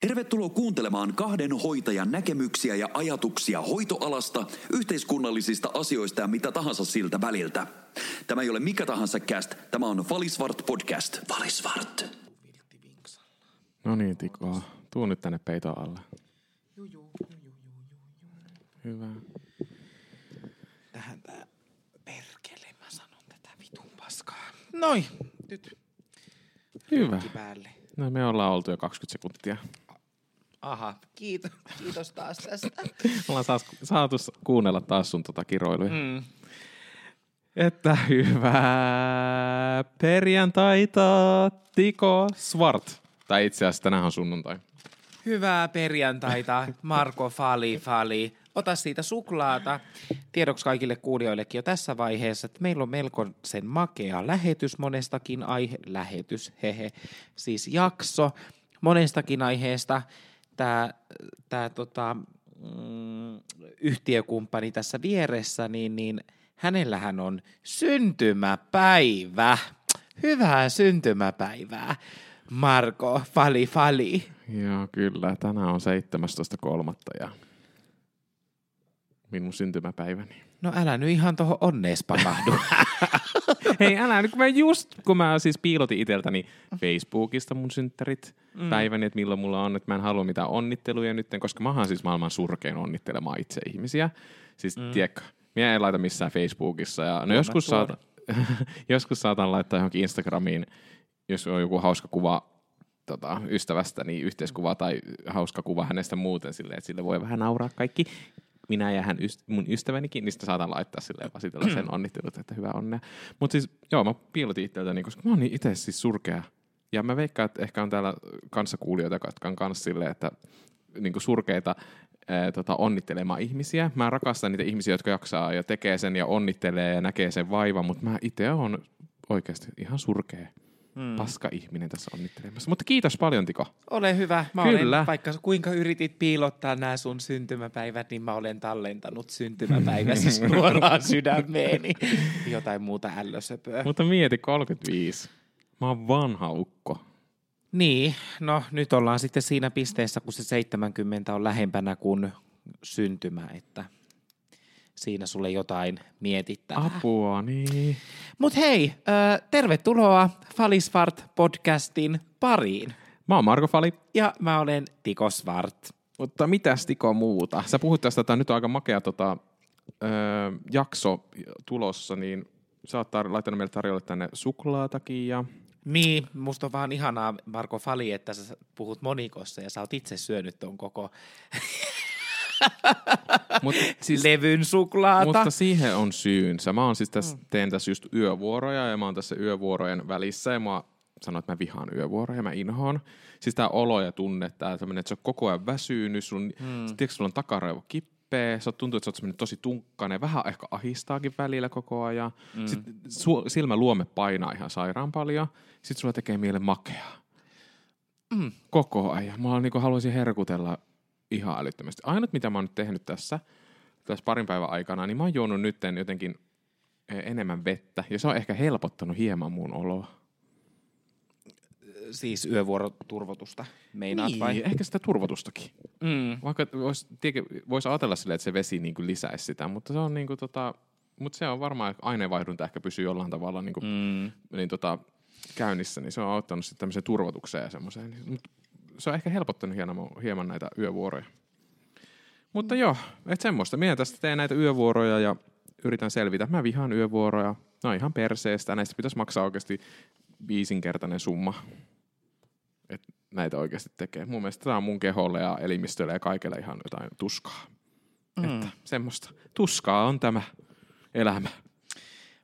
Tervetuloa kuuntelemaan kahden hoitajan näkemyksiä ja ajatuksia hoitoalasta, yhteiskunnallisista asioista ja mitä tahansa siltä väliltä. Tämä ei ole mikä tahansa cast, tämä on Valisvart podcast. Valisvart. No niin, Tiko. Tuu nyt tänne peiton alle. Hyvä. Tähän tää perkele, mä sanon tätä vitun paskaa. Noin, nyt Hyvä. päälle. No me ollaan oltu jo 20 sekuntia. Aha, kiitos, kiitos taas tästä. Ollaan saas, saatu kuunnella taas sun tota kiroiluja. Mm. Että hyvää perjantaita, Tiko Svart. Tai itse asiassa tänään on sunnuntai. Hyvää perjantaita, Marko Fali Fali. Ota siitä suklaata. Tiedoksi kaikille kuulijoillekin jo tässä vaiheessa, että meillä on melkoisen makea lähetys monestakin aihe... Lähetys, hehe. Siis jakso monestakin aiheesta. Tämä, tämä tota, mm, yhtiökumppani tässä vieressä, niin, niin hänellähän on syntymäpäivä. Hyvää syntymäpäivää, Marko Fali Fali. Joo, kyllä. Tänään on 17.3. ja minun syntymäpäiväni. No älä nyt ihan tuohon onnees pakahdu. Hei, älä nyt, kun mä just, kun mä siis piilotin iteltäni Facebookista mun synttärit mm. päiväni, että milloin mulla on, että mä en halua mitään onnitteluja nyt, koska mä oon siis maailman surkein onnittelemaan itse ihmisiä. Siis, mm. tiedätkö, minä en laita missään Facebookissa. Ja, no joskus, saatan, joskus saatan laittaa johonkin Instagramiin, jos on joku hauska kuva tota, ystävästä, niin yhteiskuva tai hauska kuva hänestä muuten silleen, että sille voi vähän nauraa kaikki minä ja hän yst- mun ystävänikin, niin sitä saatan laittaa silleen vasitella sen onnittelut, että hyvää onnea. Mutta siis joo, mä piilotin itseltäni, koska mä oon niin itse siis surkea. Ja mä veikkaan, että ehkä on täällä kanssakuulijoita, jotka on kanssa silleen, että niin surkeita ää, tota, onnittelemaan ihmisiä. Mä rakastan niitä ihmisiä, jotka jaksaa ja tekee sen ja onnittelee ja näkee sen vaivan, mutta mä itse on oikeasti ihan surkea. Mm. Paska ihminen tässä onnittelemassa. Mutta kiitos paljon, Tiko. Ole hyvä. Mä Kyllä. olen, vaikka kuinka yritit piilottaa nämä sun syntymäpäivät, niin mä olen tallentanut syntymäpäiväsi suoraan sydämeeni. Jotain muuta ällösöpöä. Mutta mieti, 35. Mä oon vanha ukko. Niin, no nyt ollaan sitten siinä pisteessä, kun se 70 on lähempänä kuin syntymä, että siinä sulle jotain mietittävää. Apua, niin. Mut hei, ö, tervetuloa Falisfart podcastin pariin. Mä oon Marko Fali, Ja mä olen Tiko Svart. mutta mitäs Tiko muuta? Sä puhuit tästä, että nyt on aika makea tota, öö, jakso tulossa, niin sä oot tar- laittanut meille tarjolle tänne suklaatakin ja Niin, musta on vaan ihanaa, Marko Fali, että sä puhut monikossa ja sä oot itse syönyt ton koko Mut, siis levyn suklaata. mutta siihen on syynsä. Mä oon siis tässä, teen tässä just yövuoroja ja mä oon tässä yövuorojen välissä ja mä sanon, että mä vihaan yövuoroja, mä inhoon. Siis tää olo ja tunne, tää tämmönen, että sä oot koko ajan väsynyt, sun, hmm. tiedätkö, sulla on takaraivo kippee, sä tuntuu, että sä oot semmonen tosi tunkkainen, vähän ehkä ahistaakin välillä koko ajan. Mm. Sitten su- silmäluome painaa ihan sairaan paljon, sitten sulla tekee mielen makeaa. Mm. Koko ajan. Mä niinku haluaisin herkutella ihan älyttömästi. Ainut, mitä mä oon nyt tehnyt tässä, tässä parin päivän aikana, niin mä oon juonut nytten jotenkin eh, enemmän vettä, ja se on ehkä helpottanut hieman mun oloa. Siis yövuoroturvotusta, meinaat niin, vai? ehkä sitä turvotustakin. Mm. Vaikka voisi vois ajatella silleen, että se vesi niin kuin lisäisi sitä, mutta se on niin kuin tota, mutta se on varmaan, että aineenvaihdunta ehkä pysyy jollain tavalla niin kuin, Mm. niin tota, käynnissä, niin se on auttanut sitten tämmöiseen turvotukseen ja semmoiseen. Mut se on ehkä helpottanut hieman, hieman näitä yövuoroja. Mutta joo, että semmoista. Minä tästä teen näitä yövuoroja ja yritän selvitä. Mä vihaan yövuoroja. Ne on ihan perseestä. Näistä pitäisi maksaa oikeasti viisinkertainen summa. Että näitä oikeasti tekee. Mun mielestä tämä on mun keholle ja elimistölle ja kaikille ihan jotain tuskaa. Mm. Että semmoista. Tuskaa on tämä elämä.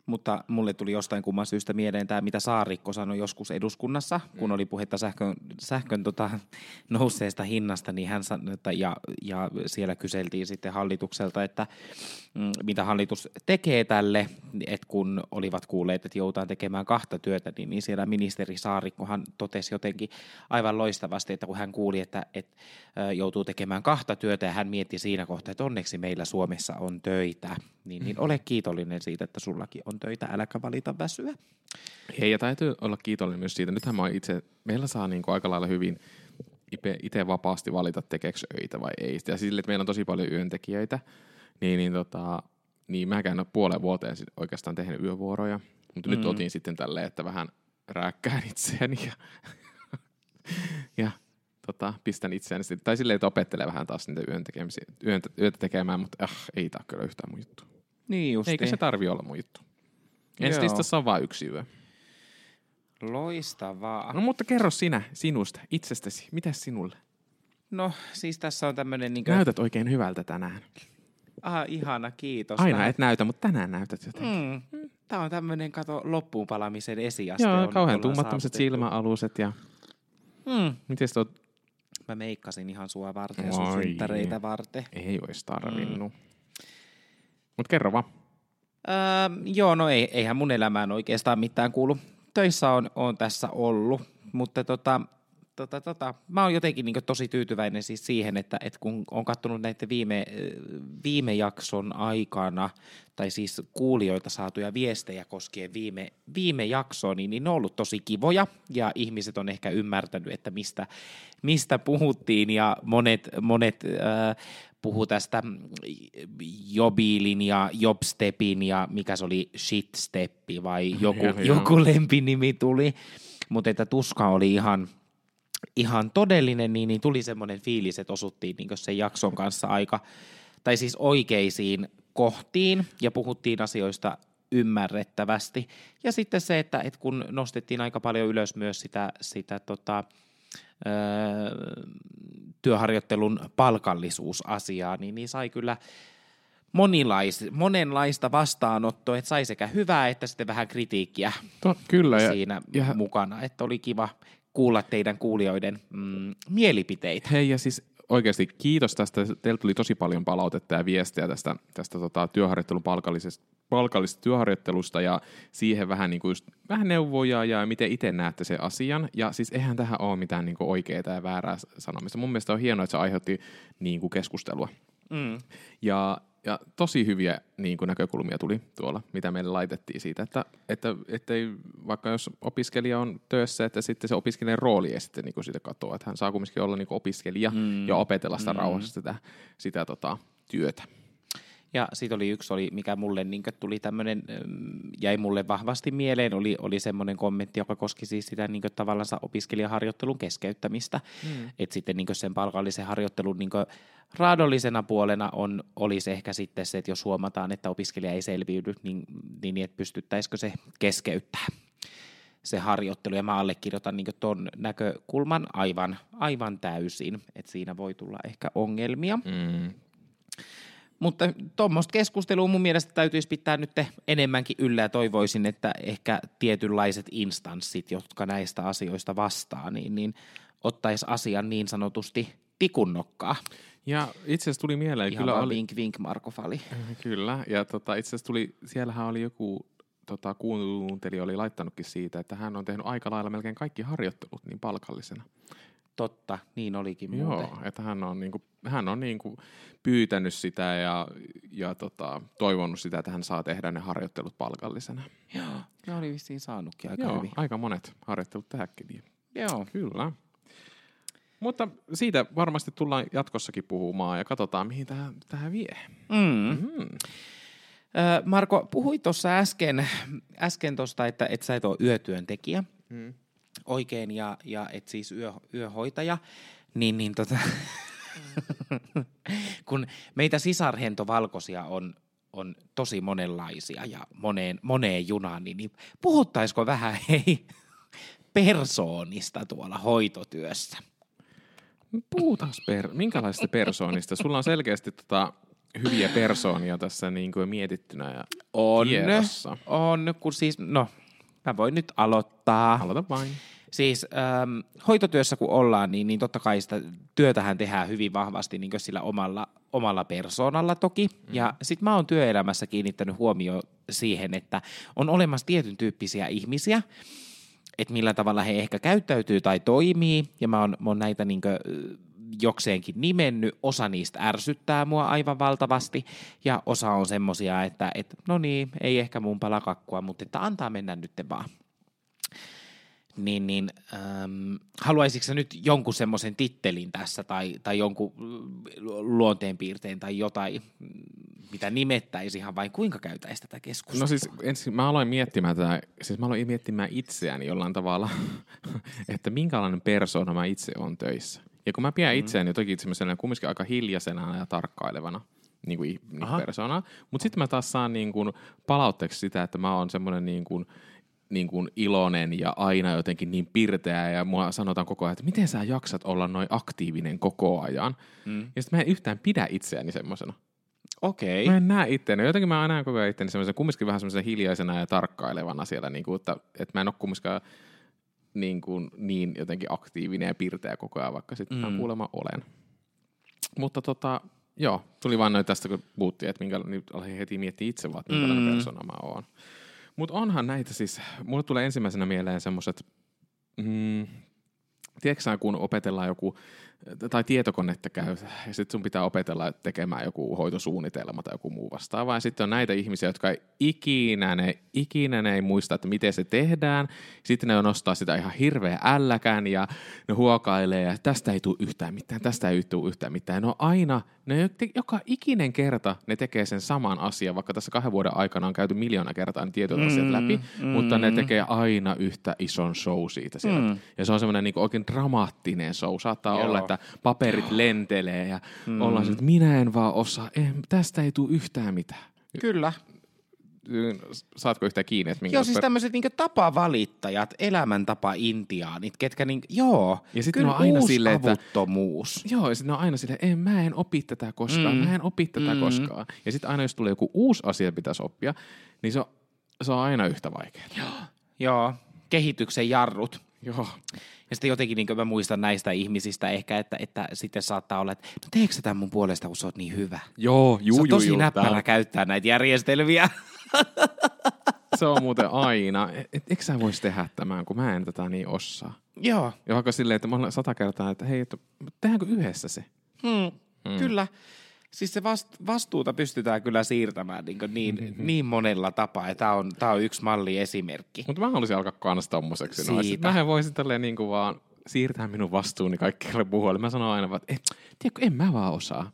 Mutta mulle tuli jostain kumman syystä mieleen tämä, mitä Saarikko sanoi joskus eduskunnassa, kun oli puhetta sähkön, sähkön tota, nousseesta hinnasta, niin hän sanoi, että ja, ja siellä kyseltiin sitten hallitukselta, että mm, mitä hallitus tekee tälle, että kun olivat kuulleet, että joutaan tekemään kahta työtä, niin, niin siellä ministeri Saarikkohan totesi jotenkin aivan loistavasti, että kun hän kuuli, että, että joutuu tekemään kahta työtä ja hän mietti siinä kohtaa, että onneksi meillä Suomessa on töitä, niin, niin ole kiitollinen siitä, että sullakin on töitä, äläkä valita väsyä. Hei, ja täytyy olla kiitollinen myös siitä. Nythän mä itse, meillä saa niinku aika lailla hyvin itse vapaasti valita tekeekö öitä vai ei. Ja sille, että meillä on tosi paljon yöntekijöitä, niin, niin, tota, niin mäkään ole puolen vuoteen oikeastaan tehnyt yövuoroja. Mutta mm. nyt otin sitten tälleen, että vähän rääkkään itseäni ja, ja tota, pistän itseäni sitten. Tai silleen, että opettelee vähän taas niitä yön yöntä, yötä tekemään, mutta äh, ei tämä kyllä yhtään mun juttu. Niin just. Eikä se tarvi olla mun juttu. Ensi listassa on vain yksi yö. Loistavaa. No mutta kerro sinä, sinusta, itsestäsi. Mitä sinulle? No siis tässä on tämmöinen... Niin kuin... Näytät oikein hyvältä tänään. Ah, ihana, kiitos. Aina Vähän... et näytä, mutta tänään näytät jotenkin. Mm. Tämä on tämmöinen, kato, loppuun palamisen esiaste. Joo, on, kauhean tummattomiset silmäaluset ja... Mm. Miten oot... Mä meikkasin ihan sua varten ja sun synttäreitä varten. Ei ois tarvinnut. Mm. Mut kerro vaan. Öö, joo, no ei, eihän mun elämään oikeastaan mitään kuulu. Töissä on, on tässä ollut, mutta tota, tota, tota, mä oon jotenkin niin tosi tyytyväinen siis siihen, että, että kun on katsonut näiden viime, viime jakson aikana, tai siis kuulijoita saatuja viestejä koskien viime, viime jaksoa, niin, niin ne on ollut tosi kivoja, ja ihmiset on ehkä ymmärtänyt, että mistä, mistä puhuttiin, ja monet, monet äh, puhu tästä Jobiilin ja Jobstepin ja mikä se oli, Shitsteppi vai joku, joku lempinimi tuli, mutta että tuska oli ihan, ihan todellinen, niin, niin tuli semmoinen fiilis, että osuttiin niin sen jakson kanssa aika, tai siis oikeisiin kohtiin ja puhuttiin asioista ymmärrettävästi. Ja sitten se, että, että kun nostettiin aika paljon ylös myös sitä, sitä tota, öö, työharjoittelun palkallisuusasiaa, niin, niin sai kyllä monilais, monenlaista vastaanottoa, että sai sekä hyvää että sitten vähän kritiikkiä to, kyllä, siinä ja, ja, mukana, että oli kiva kuulla teidän kuulijoiden mm, mielipiteitä. Hei ja siis oikeasti kiitos tästä. Teiltä tuli tosi paljon palautetta ja viestiä tästä, tästä tota, työharjoittelun palkallisesta, palkallisesta työharjoittelusta ja siihen vähän, niin kuin just, vähän neuvoja ja miten itse näette sen asian. Ja siis eihän tähän ole mitään niin kuin oikeaa ja väärää sanomista. Mun mielestä on hienoa, että se aiheutti niin kuin keskustelua. Mm. Ja ja tosi hyviä niin kuin näkökulmia tuli tuolla, mitä meille laitettiin siitä, että, että, että ei, vaikka jos opiskelija on töissä, että sitten se opiskelijan rooli ei sitten niin kuin siitä katoa, että hän saa kumminkin olla niin kuin opiskelija mm. ja opetella sitä mm. rauhassa sitä, sitä tota, työtä. Ja sitten oli yksi, oli, mikä mulle niin tuli tämmöinen, jäi mulle vahvasti mieleen, oli, oli semmoinen kommentti, joka koski siis sitä niin tavallaan opiskelijaharjoittelun keskeyttämistä. Mm. Että sitten niin sen palkallisen harjoittelun niin raadollisena puolena on, olisi ehkä sitten se, että jos huomataan, että opiskelija ei selviydy, niin, niin että pystyttäisikö se keskeyttää se harjoittelu, ja mä allekirjoitan niin tuon näkökulman aivan, aivan täysin, että siinä voi tulla ehkä ongelmia. Mm. Mutta tuommoista keskustelua mun mielestä täytyisi pitää nyt enemmänkin yllä ja toivoisin, että ehkä tietynlaiset instanssit, jotka näistä asioista vastaa, niin, niin ottaisi asian niin sanotusti tikunnokkaa. Ja itse asiassa tuli mieleen, Ihan kyllä oli... vink vink Marko Fali. Kyllä, ja tota, itse asiassa tuli, siellähän oli joku tota, kuuntelija oli laittanutkin siitä, että hän on tehnyt aika lailla melkein kaikki harjoittelut niin palkallisena. Totta, niin olikin muuten. Joo, että hän on, niinku, hän on niinku pyytänyt sitä ja, ja tota, toivonut sitä, että hän saa tehdä ne harjoittelut palkallisena. Joo, ne oli vissiin saanutkin aika Joo, hyvin. aika monet harjoittelut tähänkin. Joo. Kyllä. Mutta siitä varmasti tullaan jatkossakin puhumaan ja katsotaan, mihin tähän, tähän vie. Mm. Mm. Marko, puhuit tuossa äsken, äsken tosta, että et sä et ole yötyöntekijä. Mm oikein ja, ja et siis yö, yöhoitaja, niin, niin tota, kun meitä sisarhentovalkoisia on, on tosi monenlaisia ja moneen, moneen junaan, niin, niin puhuttaisiko vähän hei persoonista tuolla hoitotyössä? Puhutaan per, minkälaisista persoonista? Sulla on selkeästi tota, hyviä persoonia tässä niin kuin mietittynä ja on, tiedossa. On, kun siis, no, mä voin nyt aloittaa. Aloita vain. Siis ähm, hoitotyössä kun ollaan, niin, niin totta kai sitä työtähän tehdään hyvin vahvasti niin sillä omalla, omalla persoonalla toki. Mm. Ja sit mä oon työelämässä kiinnittänyt huomioon siihen, että on olemassa tietyn tyyppisiä ihmisiä, että millä tavalla he ehkä käyttäytyy tai toimii. Ja mä oon, mä oon näitä niin kuin, jokseenkin nimennyt. Osa niistä ärsyttää mua aivan valtavasti ja osa on semmosia, että, että no niin, ei ehkä mun pala kakkua, mutta että antaa mennä nyt vaan niin, niin äm, haluaisitko nyt jonkun semmoisen tittelin tässä tai, tai jonkun mm, luonteenpiirteen tai jotain, mm, mitä nimettäisi ihan vain kuinka käytäisi tätä keskustelua? No siis ensin mä aloin miettimään tätä, siis mä aloin miettimään itseäni jollain tavalla, että minkälainen persoona mä itse on töissä. Ja kun mä pidän mm. itseäni jotenkin semmoisena kumminkin aika hiljaisena ja tarkkailevana niin kuin, niin kuin persoonaa, mutta sitten mä taas saan niin kuin palautteeksi sitä, että mä oon semmoinen niin kuin, niin kuin iloinen ja aina jotenkin niin pirteä ja mua sanotaan koko ajan, että miten sä jaksat olla noin aktiivinen koko ajan. Mm. Ja sitten mä en yhtään pidä itseäni semmoisena. Okei. Okay. Mä en näe itseäni. Jotenkin mä näen koko ajan itseäni semmoisen kumminkin vähän semmoisen hiljaisena ja tarkkailevana siellä, niin kuin, että, että mä en ole kumminkaan niin, kuin, niin jotenkin aktiivinen ja pirteä koko ajan, vaikka sitten mm. kuulemma olen. Mutta tota, joo, tuli vaan noin tästä, kun puhuttiin, että minkä, niin heti miettiä itse vaan, että minkälainen mm. persona mä oon. Mutta onhan näitä siis, mulle tulee ensimmäisenä mieleen semmoiset, mm, tiedätkö kun opetellaan joku tai tietokonetta käy, ja sitten sun pitää opetella tekemään joku hoitosuunnitelma tai joku muu vastaava. Ja sitten on näitä ihmisiä, jotka ei ikinä, ne, ikinä ne ei muista, että miten se tehdään. Sitten ne nostaa sitä ihan hirveä älläkään ja ne huokailee ja tästä ei tule yhtään mitään, tästä ei tule yhtään mitään. No aina, ne joka ikinen kerta ne tekee sen saman asian, vaikka tässä kahden vuoden aikana on käyty miljoona kertaa ne tietyt mm, asiat läpi, mm, mutta ne tekee aina yhtä ison show siitä sieltä. Mm. Ja se on semmoinen niin oikein dramaattinen show. Saattaa Joo. olla, että paperit lentelee ja mm. ollaan että minä en vaan osaa, eh, tästä ei tule yhtään mitään. Kyllä. Saatko yhtään kiinni? Että joo, siis per... tämmöiset niinku tapavalittajat, elämäntapa intiaanit, ketkä niinku, joo, ja sitten kyllä on aina sille, että, avuttomuus. Joo, ja sitten on aina silleen, että mä en opi tätä koskaan, mm. mä en opi tätä mm. koskaan. Ja sitten aina jos tulee joku uusi asia, pitäisi oppia, niin se on, se on aina yhtä vaikeaa. Joo, joo. kehityksen jarrut. Joo. Ja sitten jotenkin niin mä muistan näistä ihmisistä ehkä, että, että sitten saattaa olla, että no teekö tämän mun puolesta, kun sä oot niin hyvä? Joo, juu, on tosi juu, näppärä tää... käyttää näitä järjestelmiä. Se on muuten aina. Et, eikö sä vois tehdä tämän, kun mä en tätä niin osaa? Joo. Ja vaikka silleen, että mä olen sata kertaa, että hei, että tehdäänkö yhdessä se? Hmm, hmm. Kyllä. Siis se vastuuta pystytään kyllä siirtämään niin, niin, mm-hmm. niin monella tapaa, ja tämä on, tää on yksi malli esimerkki. Mutta mä haluaisin alkaa kans tommoseksi. No, mä voisin tälleen niin kuin vaan siirtää minun vastuuni kaikkialle puhuelle. Mä sanon aina vaan, että eh, tiedätkö, en mä vaan osaa.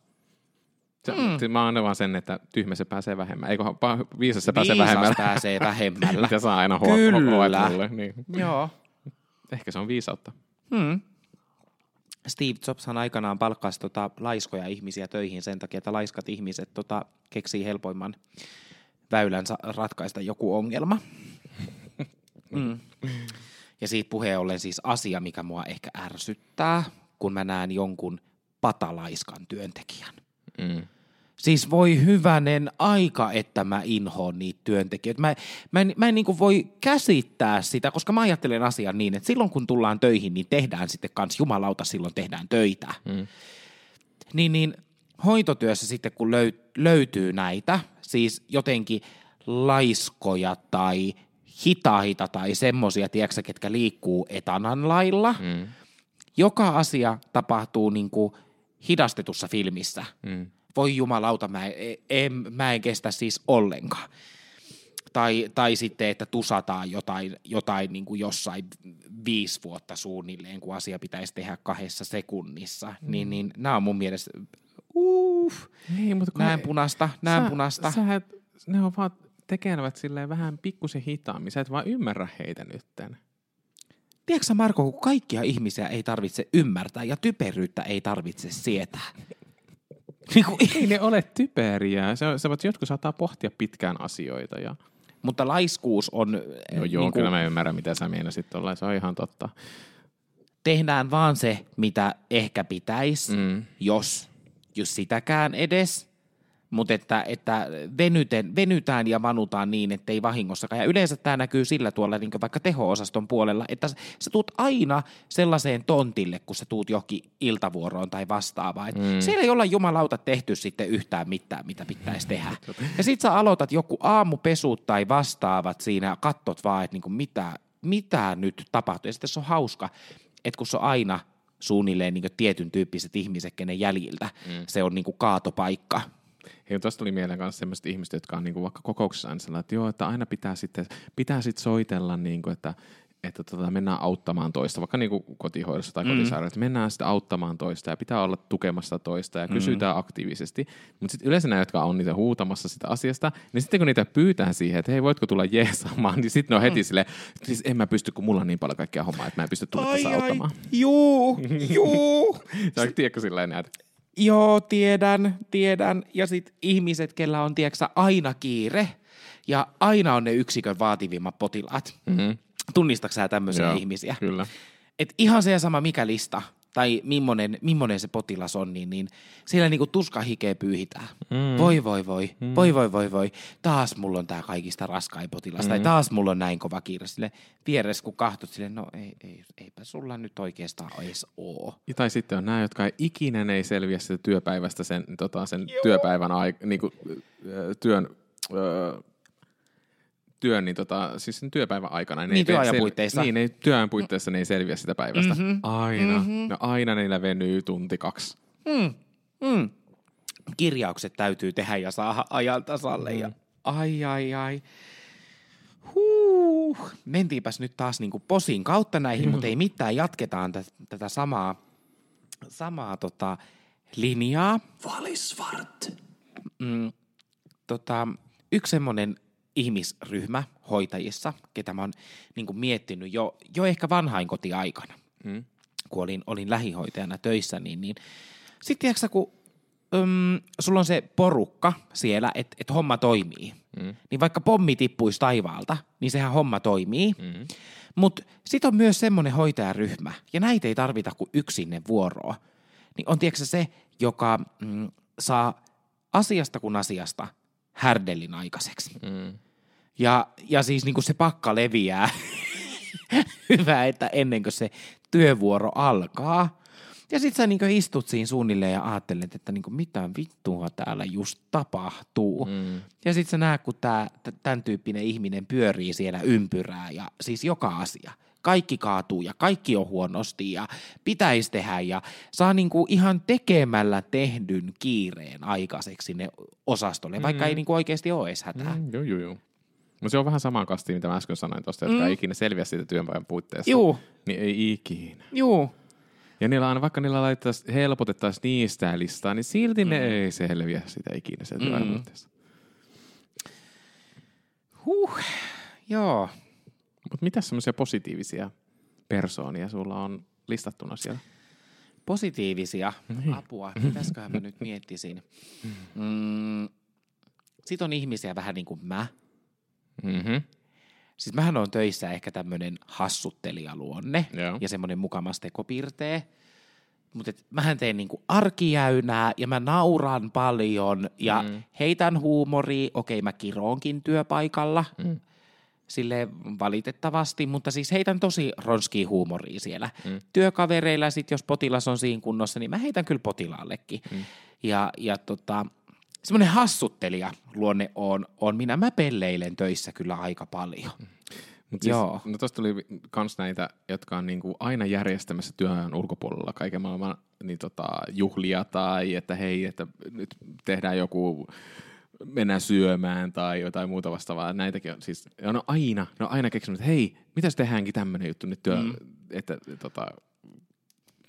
Se, mm. Mä annan vaan sen, että tyhmä se pääsee vähemmän. Eikö viisas se pääsee vähemmällä? Pääsee vähemmällä. Mitä saa aina huomioon. Kyllä. Niin. Joo. Ehkä se on viisautta. Hmm. Steve Jobshan aikanaan palkkasi tota laiskoja ihmisiä töihin sen takia, että laiskat ihmiset tota, keksii helpoimman väylän ratkaista joku ongelma. Mm. Ja siitä puheen ollen siis asia, mikä mua ehkä ärsyttää, kun mä näen jonkun patalaiskan työntekijän. Mm. Siis voi hyvänen aika, että mä inhoon niitä työntekijöitä. Mä, mä en, mä en niin voi käsittää sitä, koska mä ajattelen asian niin, että silloin kun tullaan töihin, niin tehdään sitten kans, jumalauta, silloin tehdään töitä. Mm. Niin, niin hoitotyössä sitten kun löy, löytyy näitä, siis jotenkin laiskoja tai hitaita tai semmosia, tiedätkö, ketkä liikkuu etanan lailla. Mm. Joka asia tapahtuu niin kuin hidastetussa filmissä. Mm voi jumalauta, mä en, en, mä en kestä siis ollenkaan. Tai, tai sitten, että tusataan jotain, jotain niin kuin jossain viisi vuotta suunnilleen, kun asia pitäisi tehdä kahdessa sekunnissa. Mm. Niin, niin nämä on mun mielestä, uff, niin, mutta näen he, punasta, näen sä, punasta. Sä et, ne on vaan tekevät silleen vähän pikkusen hitaammin, sä et vaan ymmärrä heitä nytten. Tiedätkö Marko, kun kaikkia ihmisiä ei tarvitse ymmärtää ja typeryyttä ei tarvitse sietää. Niin kuin, ei ne ole typeriä. Se, se, jotkut saattaa pohtia pitkään asioita. Ja... Mutta laiskuus on... No joo, niin kuin, kyllä mä ymmärrän, mitä sä meinasit tuolla. Se on ihan totta. Tehdään vaan se, mitä ehkä pitäisi, mm. jos, jos sitäkään edes mutta että, että venyten, venytään ja vanutaan niin, ettei vahingossakaan. Ja yleensä tämä näkyy sillä tuolla niin vaikka teho-osaston puolella, että sä tuut aina sellaiseen tontille, kun sä tuut johonkin iltavuoroon tai vastaavaan. Mm. Siellä ei olla jumalauta tehty sitten yhtään mitään, mitä pitäisi tehdä. Ja sit sä aloitat joku aamupesut tai vastaavat siinä, kattot vaan, että niin mitä, mitä nyt tapahtuu. Ja sitten se on hauska, että kun se on aina suunnilleen niin tietyn tyyppiset ihmiset, kenen jäljiltä mm. se on niin kaatopaikka – Hei, tuosta tuli mieleen myös sellaiset ihmiset, jotka on niin kuin vaikka kokouksessa aina sellainen, että joo, että aina pitää sitten, pitää sitten soitella, niin kuin, että että tota, mennään auttamaan toista, vaikka niin kuin kotihoidossa tai Mm. kotisairaassa, mennään sitten auttamaan toista ja pitää olla tukemassa toista ja kysytään aktiivisesti. Mutta sitten yleensä nämä, jotka on niitä huutamassa sitä asiasta, niin sitten kun niitä pyytään siihen, että hei, voitko tulla jeesaamaan, niin sitten ne on heti silleen, siis en mä pysty, kun mulla on niin paljon kaikkia hommaa, että mä en pysty tulla tässä auttamaan. juu, juu. Sä tiedätkö silleen näet? Joo, tiedän, tiedän. Ja sitten ihmiset, kellä on, tiedätkö, aina kiire ja aina on ne yksikön vaativimmat potilaat. Mm-hmm. Tunnistatko sä tämmöisiä Joo, ihmisiä? Kyllä. Et ihan se sama mikä lista tai millainen, millainen se potilas on, niin, niin siellä niinku tuska hikeä pyyhitään. Mm. Voi voi voi, mm. voi voi voi voi, taas mulla on tää kaikista raskain potilas, mm. tai taas mulla on näin kova kiire. Sille vieressä kun kahtut sille, no ei, ei, eipä sulla nyt oikeastaan edes oo. Ja Tai sitten on nämä, jotka ei ikinä ei selviä sitä työpäivästä sen, tota, sen työpäivän aik- niinku, työn, ö, työn niin tota, siis sen työpäivän aikana. Ne Niin, ei työajan sel- puitteissa. Niin, ne, työajan puitteissa ne ei selviä sitä päivästä. Mhm. Aina. No aina niillä venyy tunti kaksi. Mm. Kirjaukset täytyy tehdä ja saada ajan tasalle. Mm. Ja ai ai ai. Huh. Mentiinpäs nyt taas niinku posin kautta näihin, mutta ei mitään. Jatketaan t- tätä samaa, samaa tota, linjaa. Valisvart. Mm, tota, yksi semmoinen ihmisryhmä hoitajissa, ketä mä oon niin miettinyt jo, jo ehkä vanhainkotiaikana, Mm. kun olin, olin lähihoitajana töissä, niin, niin sitten tiedätkö, kun öm, sulla on se porukka siellä, että et homma toimii, Mm. niin vaikka pommi tippuisi taivaalta, niin sehän homma toimii. Mm. Mutta sitten on myös semmoinen hoitajaryhmä, ja näitä ei tarvita kuin yksinne vuoroa. Niin on tiedätkö se, joka mm, saa asiasta kuin asiasta härdellin aikaiseksi. Mm. Ja, ja siis niin kuin se pakka leviää. Hyvä, että ennen kuin se työvuoro alkaa. Ja sit sä niin istut siinä suunnilleen ja ajattelet, että niin mitä vittua täällä just tapahtuu. Mm. Ja sit sä näet, kun tää, tämän tyyppinen ihminen pyörii siellä ympyrää ja siis joka asia. Kaikki kaatuu ja kaikki on huonosti ja pitäisi tehdä ja saa niinku ihan tekemällä tehdyn kiireen aikaiseksi sinne osastolle, vaikka ei niinku oikeasti ole edes hätää. Mm, joo, joo, joo. No se on vähän sama kastiin, mitä mä äsken sanoin tuosta, jotka Mm. ei ikinä selviä siitä työpäivän puitteissa. Juu, Niin ei ikinä. juu. Ja niillä aina, vaikka niillä laittaisi, helpotettaisiin niistä listaa, niin silti mm. ne ei selviä sitä ikinä työpäivän Mm. Huh, joo. Mutta mitä semmoisia positiivisia persoonia sulla on listattuna siellä? Positiivisia apua. Mitäsköhän mä nyt miettisin? Mm. Sitten on ihmisiä vähän niin kuin mä. Mm-hmm. Siis mähän on töissä ehkä tämmöinen hassuttelijaluonne Joo. ja semmoinen mukamas tekopirtee. Mutta mähän teen niinku arkijäynää ja mä nauran paljon ja mm. heitän huumoria. Okei, mä kiroonkin työpaikalla. Mm. Sille valitettavasti, mutta siis heitän tosi ronskia huumoria siellä. Mm. Työkavereilla sit, jos potilas on siinä kunnossa, niin mä heitän kyllä potilaallekin. Mm. Ja, ja tota, semmoinen hassuttelija luonne on, on minä. Mä pelleilen töissä kyllä aika paljon. Mut siis, Joo. No tosta tuli kans näitä, jotka on niinku aina järjestämässä työajan ulkopuolella kaiken maailman niin tota, juhlia tai että hei, että nyt tehdään joku, mennään syömään tai jotain muuta vastaavaa. Näitäkin on siis, on aina, ne on aina keksinyt, että hei, mitäs tehdäänkin tämmöinen juttu nyt työ, mm. että tota,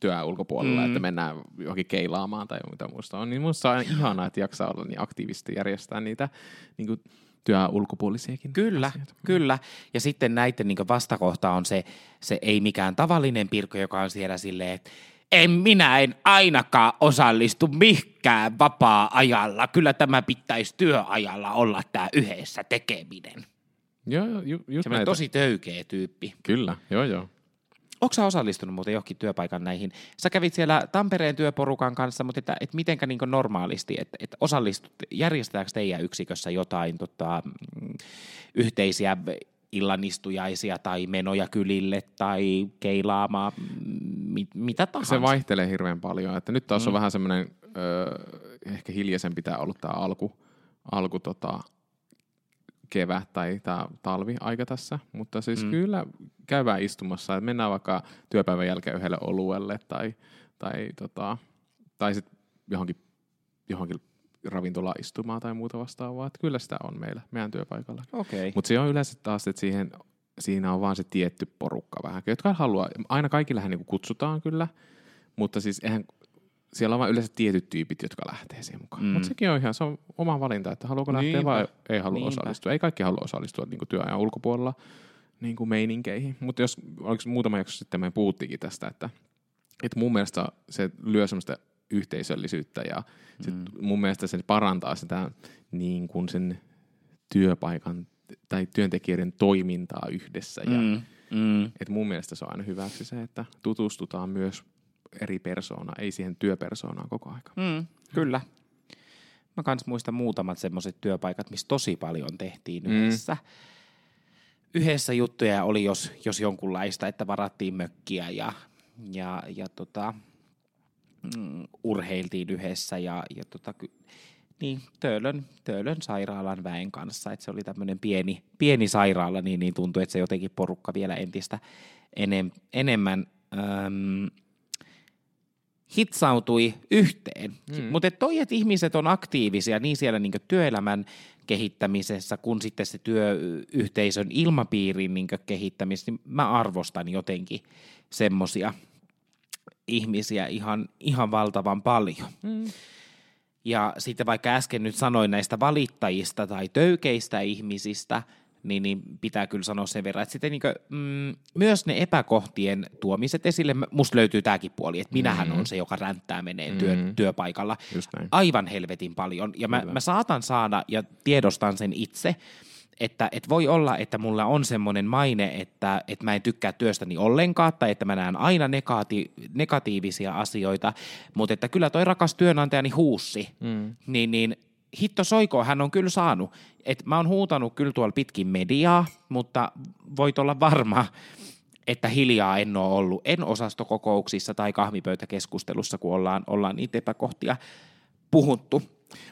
työ ulkopuolella, mm. että mennään johonkin keilaamaan tai mitä muusta on. Niin musta on aina ihanaa, että jaksaa olla niin aktiivisesti järjestää niitä niin kuin työ ulkopuolisiakin Kyllä, asioita. kyllä. Ja sitten näiden niin vastakohta on se, se ei mikään tavallinen pirkko, joka on siellä silleen, että en minä en ainakaan osallistu mihkään vapaa-ajalla. Kyllä tämä pitäisi työajalla olla tämä yhdessä tekeminen. Joo, joo, ju, just Semmoinen näitä. tosi töykeä tyyppi. Kyllä, joo joo. Onko sä osallistunut muuten johonkin työpaikan näihin? Sä kävit siellä Tampereen työporukan kanssa, mutta että, että mitenkä niin normaalisti, että, että osallistut, järjestetäänkö teidän yksikössä jotain tota, mm, yhteisiä illanistujaisia tai menoja kylille tai keilaamaa, mit, mitä tahansa? Se vaihtelee hirveän paljon. Että nyt taas mm. on vähän semmoinen, ehkä hiljaisempi tämä ollut tämä alku, alku tota, kevät tai tämä talvi-aika tässä. Mutta siis mm. kyllä käydään istumassa, että mennään vaikka työpäivän jälkeen yhdelle oluelle tai, tai, tota, tai sitten johonkin, johonkin ravintola istumaan tai muuta vastaavaa. Että kyllä sitä on meillä, meidän työpaikalla. Okei. Mutta se on yleensä taas, että siihen siinä on vaan se tietty porukka vähän, jotka haluaa, aina kaikillehän niin kutsutaan kyllä, mutta siis eihän, siellä on vain yleensä tietyt tyypit, jotka lähtee siihen mukaan. Mm. Mutta sekin on ihan, se on oma valinta, että haluaako lähteä Niinpä. vai ei halua Niinpä. osallistua. Ei kaikki halua osallistua niin työajan ulkopuolella niin kuin meininkeihin. Mutta jos, oliko muutama jakso sitten me puhuttiinkin tästä, että, että mun mielestä se lyö semmoista yhteisöllisyyttä ja sit mm. mun mielestä se parantaa sitä niin kuin sen työpaikan tai työntekijöiden toimintaa yhdessä. Ja, mm. Mm. Et mun mielestä se on aina hyväksi se, että tutustutaan myös eri persoona, ei siihen työpersoonaan koko aika. Mm, kyllä. Mä kans muistan muutamat semmoiset työpaikat, missä tosi paljon tehtiin mm. yhdessä. Yhdessä juttuja oli jos, jos jonkunlaista, että varattiin mökkiä ja, ja, ja tota, mm, urheiltiin yhdessä ja, ja tota, niin, Töölön, Töölön sairaalan väen kanssa. Että se oli tämmöinen pieni, pieni sairaala, niin, niin tuntui, että se jotenkin porukka vielä entistä enem, enemmän äm, hitsautui yhteen. Mm. Mutta toi, että ihmiset on aktiivisia niin siellä niin työelämän kehittämisessä kuin sitten se työyhteisön ilmapiirin niin kehittämisessä, niin mä arvostan jotenkin semmoisia ihmisiä ihan, ihan valtavan paljon. Mm. Ja sitten vaikka äsken nyt sanoin näistä valittajista tai töykeistä ihmisistä – niin, niin pitää kyllä sanoa sen verran, että sitten niin kuin, mm, myös ne epäkohtien tuomiset esille, musta löytyy tämäkin puoli, että minähän mm-hmm. on se, joka ränttää menee työ, mm-hmm. työpaikalla aivan helvetin paljon. Ja mä, mä saatan saada ja tiedostan sen itse, että, että voi olla, että mulla on semmoinen maine, että, että mä en tykkää työstäni ollenkaan tai että mä näen aina negati- negatiivisia asioita, mutta että kyllä toi rakas työnantajani huussi, mm. niin, niin hitto soiko, hän on kyllä saanut. Et mä oon huutanut kyllä tuolla pitkin mediaa, mutta voit olla varma, että hiljaa en ole ollut. En osastokokouksissa tai kahvipöytäkeskustelussa, kun ollaan, ollaan niitä epäkohtia puhuttu.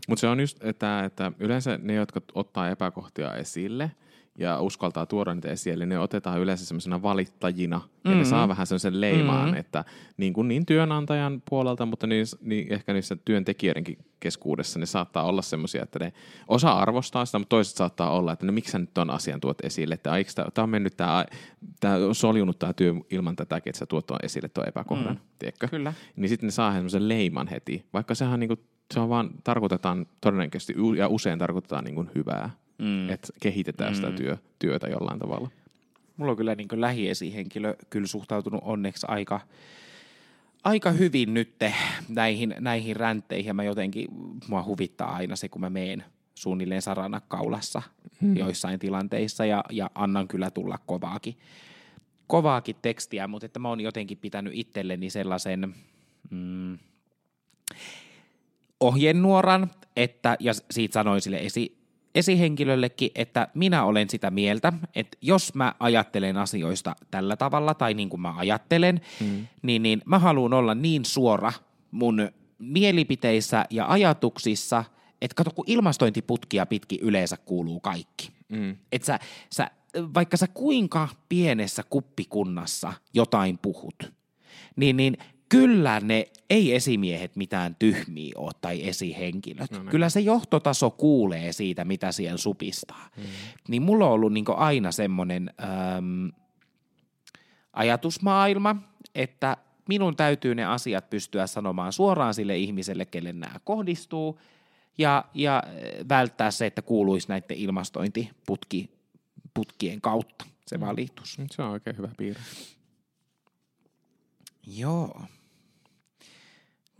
Mutta se on just, että, että yleensä ne, jotka ottaa epäkohtia esille – ja uskaltaa tuoda niitä esille, ne otetaan yleensä semmoisena valittajina mm-hmm. ja ne saa mm-hmm. vähän semmoisen leimaan, mm-hmm. että niin, kuin niin työnantajan puolelta, mutta niin, niin ehkä niissä työntekijöidenkin keskuudessa ne saattaa olla semmoisia, että ne osa arvostaa sitä, mutta toiset saattaa olla, että no miksi sä nyt ton asian tuot esille, että tämä on mennyt tämä, tämä on soljunut tämä työ ilman tätä, että sä tuot esille tuon epäkohdan, mm. tiedätkö? Kyllä. Niin sitten ne saa semmoisen leiman heti, vaikka sehän niin kuin, se on vaan, tarkoitetaan todennäköisesti ja usein tarkoitetaan niin kuin hyvää mm. että kehitetään mm. sitä työ, työtä jollain tavalla. Mulla on kyllä niin lähiesihenkilö kyllä suhtautunut onneksi aika, aika hyvin nyt näihin, näihin räntteihin. Mä jotenkin, mua huvittaa aina se, kun mä meen suunnilleen sarana kaulassa hmm. joissain tilanteissa ja, ja annan kyllä tulla kovaakin, kovaakin tekstiä, mutta että mä oon jotenkin pitänyt itselleni sellaisen mm, ohjenuoran, että, ja siitä sanoin sille esi, esihenkilöllekin, että minä olen sitä mieltä, että jos mä ajattelen asioista tällä tavalla tai niin kuin mä ajattelen, mm. niin, niin mä haluan olla niin suora mun mielipiteissä ja ajatuksissa, että kato kun ilmastointiputkia pitkin yleensä kuuluu kaikki. Mm. Että sä, sä, vaikka sä kuinka pienessä kuppikunnassa jotain puhut, niin, niin kyllä ne ei esimiehet mitään tyhmiä ole tai esihenkilöt. No, niin. Kyllä se johtotaso kuulee siitä, mitä siellä supistaa. Mm. Niin mulla on ollut niin aina semmoinen äm, ajatusmaailma, että minun täytyy ne asiat pystyä sanomaan suoraan sille ihmiselle, kelle nämä kohdistuu, ja, ja välttää se, että kuuluisi näiden ilmastointiputkien kautta se mm. valitus. Se on oikein hyvä piirre. Joo.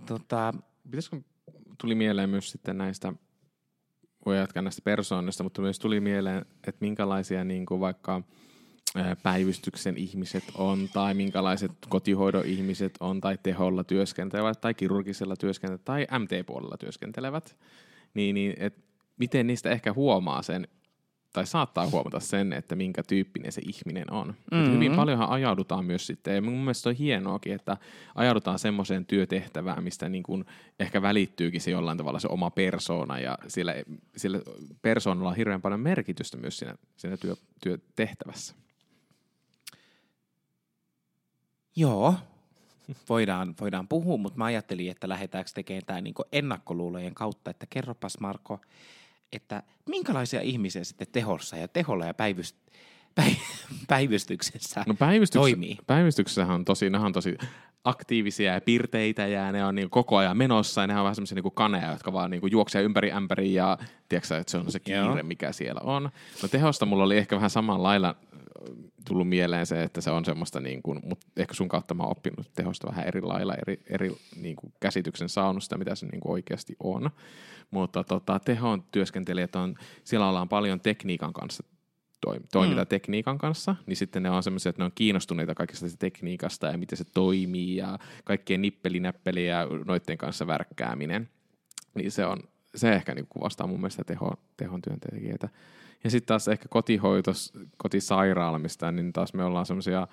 Tota, pitäisikö, tuli mieleen myös sitten näistä, voi jatkaa näistä persoonista, mutta myös tuli mieleen, että minkälaisia niin kuin vaikka päivystyksen ihmiset on, tai minkälaiset kotihoidon ihmiset on, tai teholla työskentelevät, tai kirurgisella työskentelevät, tai MT-puolella työskentelevät, niin, niin et miten niistä ehkä huomaa sen tai saattaa huomata sen, että minkä tyyppinen se ihminen on. Mm-hmm. Hyvin paljonhan ajaudutaan myös sitten, ja mun mielestä on hienoakin, että ajaudutaan semmoiseen työtehtävään, mistä niin kuin ehkä välittyykin se jollain tavalla se oma persoona, ja sillä, sillä persoonalla on hirveän paljon merkitystä myös siinä, siinä työ, työtehtävässä. Joo, voidaan, voidaan puhua, mutta mä ajattelin, että lähdetäänkö tekemään tämä niin ennakkoluulojen kautta, että kerropas Marko, että minkälaisia ihmisiä sitten tehossa ja teholla ja päivyst, päi- päivystyksessä No päivystyksessä, toimii? päivystyksessähän on tosi, on tosi aktiivisia ja pirteitä ja ne on niin koko ajan menossa ja ne on vähän semmoisia niin kaneja, jotka vaan niin juoksee ympäri ämpäri ja tiedätkö, että se on se kiire, mikä siellä on. No tehosta mulla oli ehkä vähän samalla lailla äh, tullut mieleen se, että se on semmoista, niin kuin, mutta ehkä sun kautta mä oon oppinut tehosta vähän eri lailla, eri, eri niin kuin käsityksen saanut sitä, mitä se niin kuin oikeasti on. Mutta tota, tehon työskentelijät on, siellä ollaan paljon tekniikan kanssa toimintatekniikan kanssa, niin sitten ne on semmoisia, että ne on kiinnostuneita kaikesta siitä tekniikasta ja miten se toimii ja kaikkien nippelinäppeli ja noiden kanssa värkkääminen. Niin se on, se ehkä niin kuvastaa mun mielestä teho, tehon työntekijöitä. Ja sitten taas ehkä kotihoitos, kotisairaala, mistä niin taas me ollaan semmoisia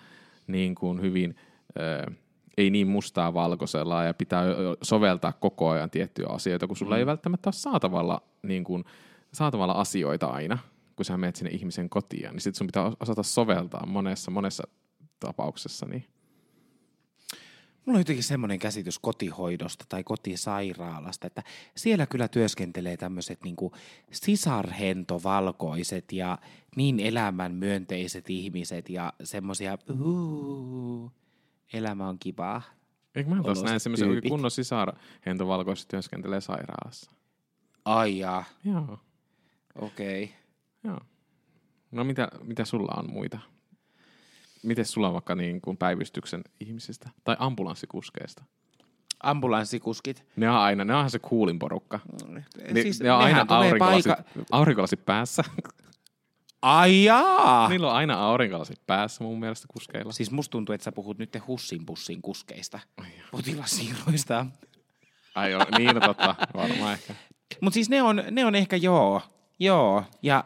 niin kuin hyvin, ö, ei niin mustaa valkoisella ja pitää soveltaa koko ajan tiettyjä asioita, kun sulla mm. ei välttämättä ole saatavalla, niin kuin, saatavalla asioita aina, kun sä menet sinne ihmisen kotiin, niin sitten sun pitää osata soveltaa monessa, monessa tapauksessa. Niin. Mulla on jotenkin semmoinen käsitys kotihoidosta tai kotisairaalasta, että siellä kyllä työskentelee tämmöiset niinku sisarhentovalkoiset ja niin elämän myönteiset ihmiset ja semmoisia, elämä on kivaa. Eikö mä taas näin semmoisen kunnon sisarhentovalkoiset työskentelee sairaalassa? Ai jaa, Joo, okei. Okay. Joo. No mitä, mitä sulla on muita? Miten sulla on vaikka niin kuin päivystyksen ihmisistä? Tai ambulanssikuskeista? Ambulanssikuskit. Ne on aina, ne onhan se kuulin porukka. Ne, siis ne on aina aurinkolasit, paika- aurinkolasit päässä. Ai jaa! Niillä on aina aurinkolasit päässä mun mielestä kuskeilla. Siis musta tuntuu, että sä puhut nyt Hussin bussin kuskeista, potilassiirroista. Ai joo, niin no totta, varmaan ehkä. Mutta siis ne on, ne on ehkä joo, joo. Ja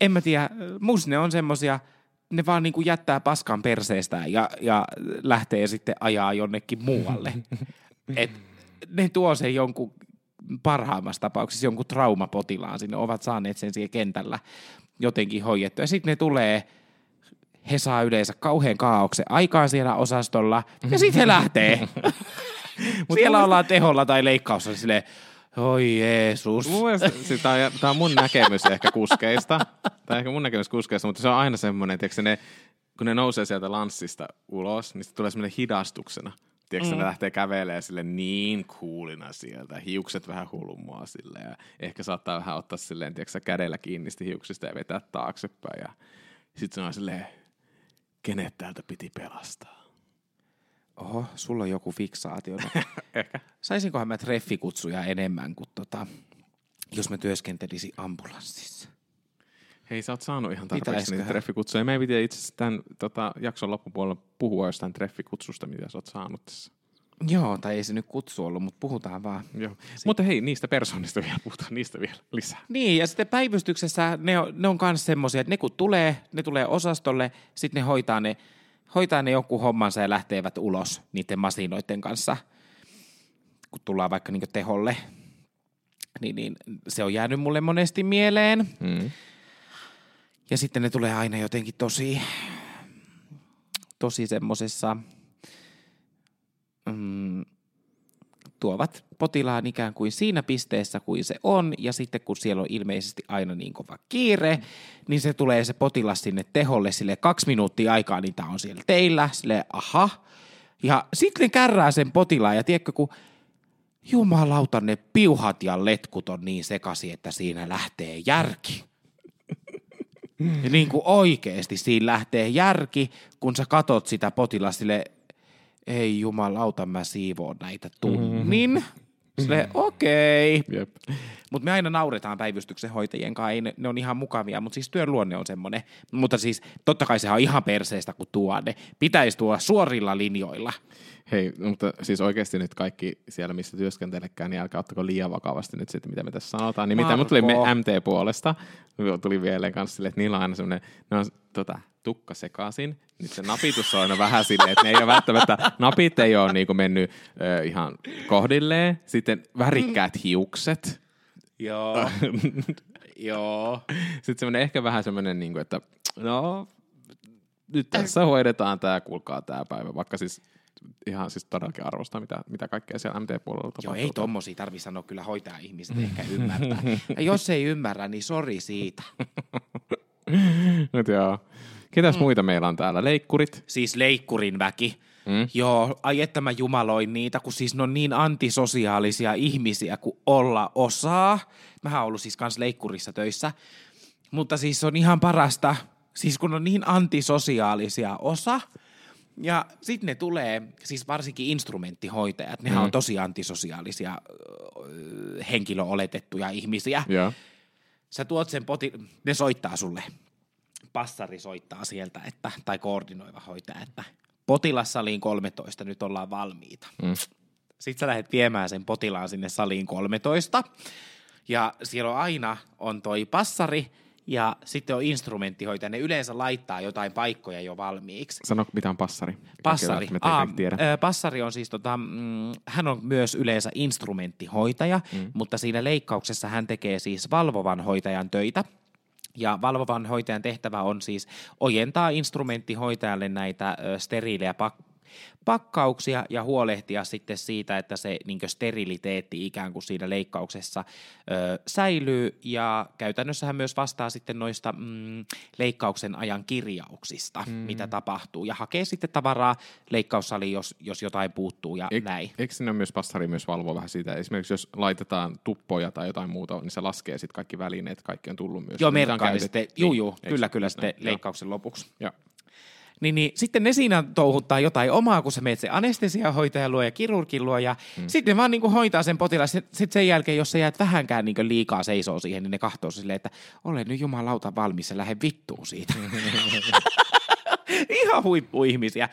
en mä tiedä, musta ne on semmosia, ne vaan niinku jättää paskan perseestään ja, ja lähtee sitten ajaa jonnekin muualle. Et ne tuo sen jonkun parhaimmassa tapauksessa jonkun traumapotilaan sinne, ovat saaneet sen siellä kentällä jotenkin hoidettua. Ja sitten ne tulee, he saa yleensä kauhean kaauksen aikaan siellä osastolla, ja sitten he lähtee. siellä ollaan teholla tai leikkaussa silleen, oi Jeesus. Siis tää on, tää on mun näkemys ehkä kuskeista. Tämä on ehkä mun näkemys kuskeista, mutta se on aina semmoinen, tiedätkö, ne, kun ne nousee sieltä lanssista ulos, niin se tulee semmoinen hidastuksena. Tiedätkö, mm. ne lähtee kävelemään sille niin kuulina sieltä, hiukset vähän hulmua sille ja ehkä saattaa vähän ottaa silleen, tiedätkö, kädellä kiinni hiuksista ja vetää taaksepäin ja sitten se on silleen, kenet täältä piti pelastaa. Oho, sulla on joku fiksaatio. Ehkä. Saisinkohan mä treffikutsuja enemmän kuin tota, jos mä työskentelisin ambulanssissa? Hei, sä oot saanut ihan tarpeeksi niitä treffikutsuja. Meidän piti itse asiassa tämän tota, jakson loppupuolella puhua jostain treffikutsusta, mitä sä oot saanut tässä. Joo, tai ei se nyt kutsu ollut, mutta puhutaan vaan. Joo. Mutta hei, niistä persoonista vielä puhutaan, niistä vielä lisää. Niin, ja sitten päivystyksessä ne on, ne on kans semmosia, että ne kun tulee, ne tulee osastolle, sitten ne hoitaa ne, hoitaa ne jonkun hommansa ja lähtevät ulos niiden masinoiden kanssa, kun tullaan vaikka niin teholle. Niin, niin, se on jäänyt mulle monesti mieleen. Mm. Ja sitten ne tulee aina jotenkin tosi, tosi semmosessa, mm, tuovat potilaan ikään kuin siinä pisteessä kuin se on, ja sitten kun siellä on ilmeisesti aina niin kova kiire, niin se tulee se potilas sinne teholle sille kaksi minuuttia aikaa, niin tämä on siellä teillä, sille aha. Ja sitten kärrää sen potilaan, ja tiedätkö, kun jumalauta ne piuhat ja letkut on niin sekaisin, että siinä lähtee järki. Ja niin kuin oikeasti siinä lähtee järki, kun sä katot sitä potilasta sille, ei jumalauta, mä siivoon näitä tunnin. Sille, okei. Okay. Mutta me aina nauretaan päivystyksen hoitajien kanssa, ei ne, ne on ihan mukavia, mutta siis työn luonne on semmoinen. Mutta siis totta kai sehän on ihan perseestä, kun tuo ne. Pitäisi tuoda suorilla linjoilla. Hei, mutta siis oikeasti nyt kaikki siellä, missä työskentelekään, niin älkää ottako liian vakavasti nyt sitten, mitä me tässä sanotaan. Nimittäin mut tuli me. MT-puolesta, tuli vielä kanssa silleen, että niillä on aina semmoinen, ne on tota, tukka sekaisin. Nyt se napitus on aina vähän silleen, että ne ei ole välttämättä, napit ei ole niinku mennyt ö, ihan kohdilleen. Sitten värikkäät hiukset. Joo. Joo. Sitten semmoinen ehkä vähän semmoinen, niin kuin, että no, nyt tässä hoidetaan tämä, kuulkaa tämä päivä, vaikka siis ihan siis todellakin arvostaa, mitä, mitä kaikkea siellä MT-puolella Joo, tapahtuu. ei tommosia tarvi sanoa kyllä hoitaa ihmiset ehkä ymmärtää. Ja jos ei ymmärrä, niin sori siitä. Nyt joo. Ketäs mm. muita meillä on täällä? Leikkurit. Siis leikkurin väki. Mm. Joo, ai että mä jumaloin niitä, kun siis ne on niin antisosiaalisia ihmisiä kuin olla osaa. Mähän oon ollut siis kans leikkurissa töissä. Mutta siis on ihan parasta, siis kun on niin antisosiaalisia osa. Ja sitten ne tulee, siis varsinkin instrumenttihoitajat, nehän Mm. on tosi antisosiaalisia henkilöoletettuja ihmisiä. Joo. Sä tuot sen poti, ne soittaa sulle. Passari soittaa sieltä, että, tai koordinoiva hoitaja, että potilassaliin 13, nyt ollaan valmiita. Mm. Sitten sä lähdet viemään sen potilaan sinne saliin 13, ja siellä on aina on toi passari, ja sitten on instrumenttihoitaja. Ne yleensä laittaa jotain paikkoja jo valmiiksi. Sano, mitä on passari. Passari. Aa, kaikki tiedä. ö, passari on siis, tota, mm, hän on myös yleensä instrumenttihoitaja, mm. mutta siinä leikkauksessa hän tekee siis valvovan hoitajan töitä. Ja valvovan hoitajan tehtävä on siis ojentaa instrumenttihoitajalle näitä steriilejä pak- pakkauksia ja huolehtia sitten siitä, että se niin steriliteetti ikään kuin siinä leikkauksessa ö, säilyy ja käytännössä hän myös vastaa sitten noista mm, leikkauksen ajan kirjauksista, mm. mitä tapahtuu ja hakee sitten tavaraa leikkaussaliin, jos, jos jotain puuttuu ja Eik- näin. Eikö sinne myös passari myös valvoa vähän sitä? Esimerkiksi jos laitetaan tuppoja tai jotain muuta, niin se laskee sitten kaikki välineet, kaikki on tullut myös. Joo, merkkaa sitten, juu, juu, Eikö- kyllä, kyllä sitten näin? Leikkauksen lopuksi. Joo. Niin, niin sitten ne siinä touhuttaa jotain omaa, kun sä meet se anestesiahoitajan luo ja kirurgin luo ja mm. sitten ne vaan niin kuin hoitaa sen potilaan. Sitten sen jälkeen, jos sä jäät vähänkään niin kuin liikaa seisoo siihen, niin ne kahtoo silleen, että ole nyt jumalauta valmis ja lähde vittuun siitä. Ihan huippuihmisiä.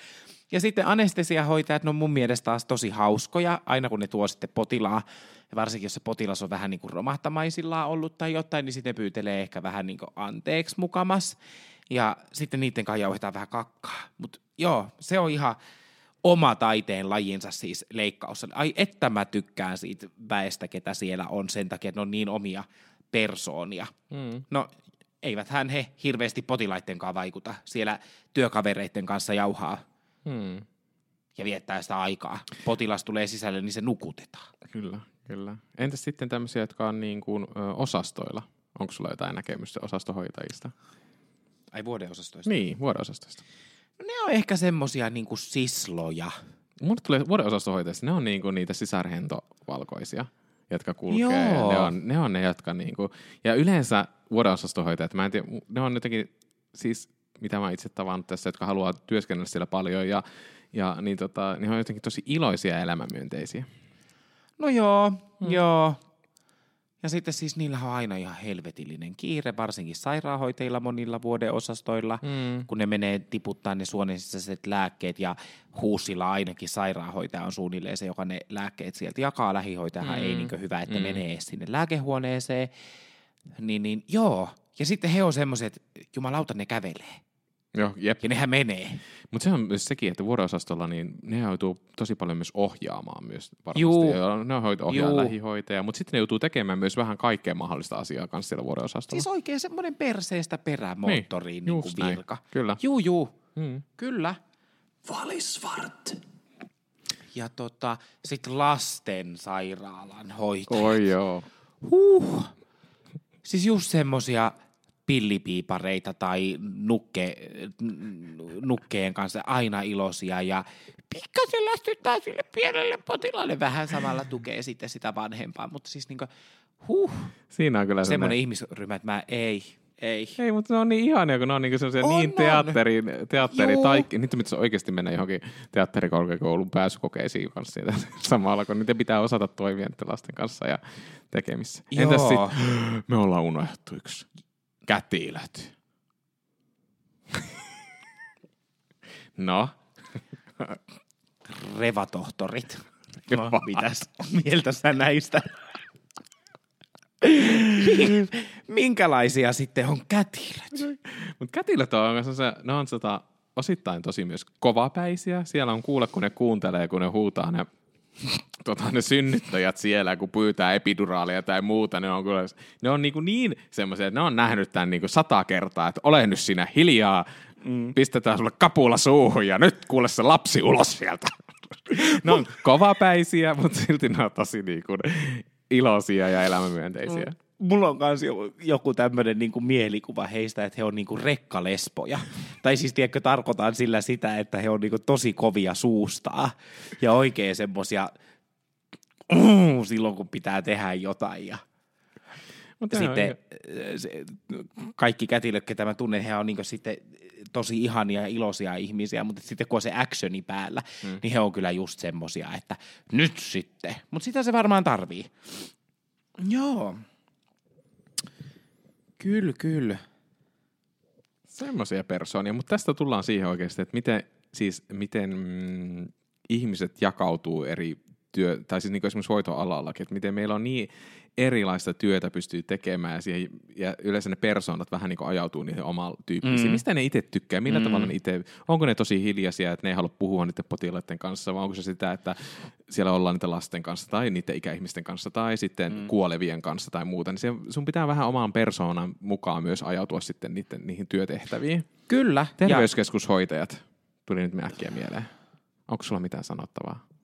Ja sitten anestesiahoitajat, ne on mun mielestä taas tosi hauskoja, aina kun ne tuo sitten potilaa. Ja varsinkin jos se potilas on vähän niin kuin romahtamaisillaan ollut tai jotain, niin sitten ne pyytelee ehkä vähän niin kuin anteeksi mukamas. Ja sitten niiden kanssa jauhetaan vähän kakkaa. Mutta joo, se on ihan oma taiteen lajinsa siis leikkaus. Ai että mä tykkään siitä väestä, ketä siellä on sen takia, että ne on niin omia persoonia. Mm. No eiväthän he hirveästi potilaiden kanssa vaikuta. Siellä työkavereiden kanssa jauhaa Mm. ja viettää sitä aikaa. Potilas tulee sisälle, niin se nukutetaan. Kyllä, kyllä. Entäs sitten tämmöisiä, jotka on niin kuin, ö, osastoilla? Onko sulla jotain näkemystä osastohoitajista? Ai vuodeosastoista. Niin, vuodeosastoista. No, ne on ehkä semmosia niinku sisloja. Mulle tulee vuodeosastohoitajista, ne on niinku niitä sisarhentovalkoisia, jotka kulkee. Joo. Ne on, ne on ne, jotka niinku, ja yleensä vuodeosastohoitajat, mä en tiedä, ne on jotenkin, siis mitä mä itse tavannut tässä, jotka haluaa työskennellä siellä paljon ja, ja niin tota, ne on jotenkin tosi iloisia ja elämänmyönteisiä. No joo, mm. joo. Ja sitten siis niillä on aina ihan helvetillinen kiire, varsinkin sairaanhoitajilla monilla vuodeosastoilla, Mm. kun ne menee tiputtaa ne suonen sisäiset lääkkeet ja huusilla ainakin sairaanhoitaja on suunnilleen se, joka ne lääkkeet sieltä jakaa. Lähihoitajahan Mm. ei niin hyvä, että Mm. menee sinne lääkehuoneeseen. Niin, niin joo. Ja sitten he on semmoiset, jumalauta ne kävelee. Joo, jep. Ja nehän menee. Mutta se on myös sekin, että vuorosastolla niin ne joutuu tosi paljon myös ohjaamaan myös varmasti. Juu. Ja ne ohjaa Juu. lähihoitaja, mutta sitten ne joutuu tekemään myös vähän kaikkea mahdollista asiaa kanssa siellä vuorosastolla. Siis oikein semmoinen perseestä perämoottoriin niin, niin kuin näin. virka. Kyllä. Juu, juu. Mm. Kyllä. Valisvart. Ja tota, sitten lastensairaalan hoito. Oi joo. Huh. Siis just semmosia pillipiipareita tai nukke, nukkeen kanssa aina iloisia ja pikkasen lästyttää sille pienelle potilaalle vähän samalla tukee sitten sitä vanhempaa, mutta siis niinku, huh, Siinä on kyllä semmoinen ihmisryhmä, että mä ei, ei. Ei, mutta ne on niin ihania, kun ne on niinku semmoisia On, niin on. teatterin, teatteri Juu. tai niitä pitäisi oikeasti mennä johonkin teatterikorkeakoulun pääsykokeisiin kanssa siitä samalla, kun niitä pitää osata toimia lasten kanssa ja tekemissä. Entäs sitten, me ollaan unohdettu yksi. Kätilöt. no, Revatohtorit. No, mitäs mieltä sä näistä? Minkälaisia sitten on kätilöt? Mutta kätilöt on, se, ne on tota, osittain tosi myös kovapäisiä. Siellä on kuule, kun ne kuuntelee, kun ne huutaa ne, tota, ne synnyttäjät siellä, kun pyytää epiduraalia tai muuta. Ne on, kyllä, ne on niinku niin semmoisia, että ne on nähnyt tämän niinku sata kertaa, että ole nyt siinä hiljaa, mm. pistetään sulle kapula suuhun ja nyt kuule se lapsi ulos sieltä. ne on kovapäisiä, mutta silti ne on tosi niinku iloisia ja elämänmyönteisiä. Mulla on myös joku tämmöinen niinku mielikuva heistä, että he on niinku rekkalespoja. tai siis tiedätkö, tarkoitan sillä sitä, että he on niinku tosi kovia suustaa ja oikein semmosia uh, silloin, kun pitää tehdä jotain. Ja Mutta sitten äh, se, kaikki kätilöt, ketä mä tunnen, he on niinku sitten tosi ihania ja iloisia ihmisiä, mutta sitten kun on se actioni päällä, mm. niin he on kyllä just semmosia, että nyt sitten. Mutta sitä se varmaan tarvii. Joo. Kyllä, kyllä. Semmoisia persoonia, mutta tästä tullaan siihen oikeasti, että miten, siis, miten mm, ihmiset jakautuu eri työ, tai siis niin esimerkiksi hoitoalallakin, että miten meillä on niin erilaista työtä pystyy tekemään ja, siihen, ja yleensä ne persoonat vähän niin kuin ajautuu niihin omaan tyyppisiin. Mm. Mistä ne itse tykkää? Millä mm. tavalla ne itse, onko ne tosi hiljaisia, että ne ei halua puhua niiden potilaiden kanssa, vai onko se sitä, että siellä ollaan niiden lasten kanssa tai niiden ikäihmisten kanssa tai sitten mm. kuolevien kanssa tai muuta. Niin se, sun pitää vähän omaan persoonan mukaan myös ajautua sitten niiden, niihin työtehtäviin. Kyllä. Terveyskeskushoitajat tuli nyt äkkiä mieleen. Onko sulla mitään sanottavaa?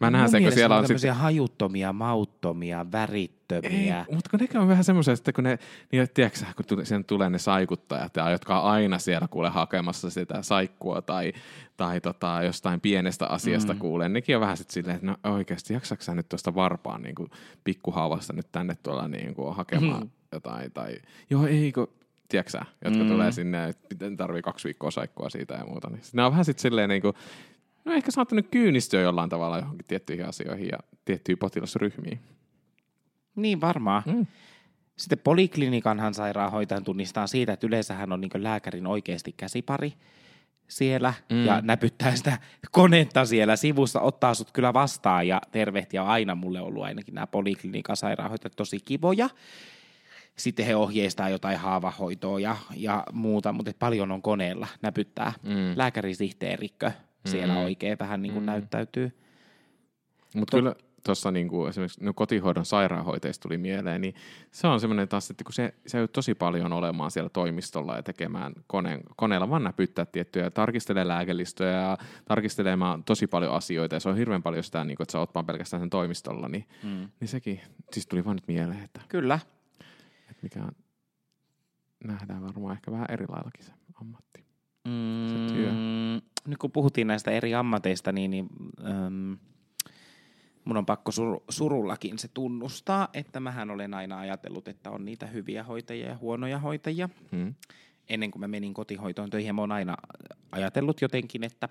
Mä näen sen, kun siellä on sitten... hajuttomia, mauttomia, värittömiä. Ei, mutta kun ne on vähän semmoisia, että kun ne, niin tiedätkö, kun siihen tulee ne saikuttajat, ja, jotka on aina siellä kuule hakemassa sitä saikkua tai, tai tota, jostain pienestä asiasta mm. kuulee, nekin on vähän sitten silleen, että no oikeasti jaksatko sä nyt tuosta varpaan niin kuin pikkuhaavasta nyt tänne tuolla niin kuin hakemaan Mm. jotain, tai joo ei kun, tiedätkö jotka Mm. tulee sinne, että tarvii kaksi viikkoa saikkua siitä ja muuta, niin ne on vähän sitten silleen niin kuin, no ehkä saattanut kyynistyä jollain tavalla johonkin tiettyihin asioihin ja tiettyihin potilasryhmiin. Niin varmaan. Mm. Sitten poliklinikanhan sairaanhoitajan tunnistaa siitä, että yleensä hän on niin lääkärin oikeasti käsipari siellä mm. ja näpyttää sitä konetta siellä sivussa, ottaa sut kyllä vastaan ja tervehtiä on aina mulle ollut ainakin nämä poliklinikan sairaanhoitajat tosi kivoja. Sitten he ohjeistaa jotain haavahoitoa ja, ja muuta, mutta paljon on koneella, näpyttää. Mm. Lääkärisihteerikkö siellä Mm. oikein vähän niin kuin Mm. näyttäytyy. Mutta kyllä tuossa niinku, esimerkiksi no kotihoidon sairaanhoitajista tuli mieleen, niin se on semmoinen taas, että kun se, se ei tosi paljon olemaan siellä toimistolla ja tekemään koneen, koneella, vaan näpyttää tiettyjä, tarkistelee lääkelistöjä ja tarkistelemaan tosi paljon asioita, ja se on hirveän paljon sitä, niin kuin, että sä oot vaan pelkästään sen toimistolla, niin, Mm. niin sekin, siis tuli vaan nyt mieleen, että, Kyllä. että mikä on, nähdään varmaan ehkä vähän eri laillakin se ammatti. Mm, työ. nyt kun puhuttiin näistä eri ammateista, niin, niin äm, mun on pakko sur, surullakin se tunnustaa, että mähän olen aina ajatellut, että on niitä hyviä hoitajia ja huonoja hoitajia. Hmm. Ennen kuin mä menin kotihoitoon töihin, mä oon aina ajatellut jotenkin, että,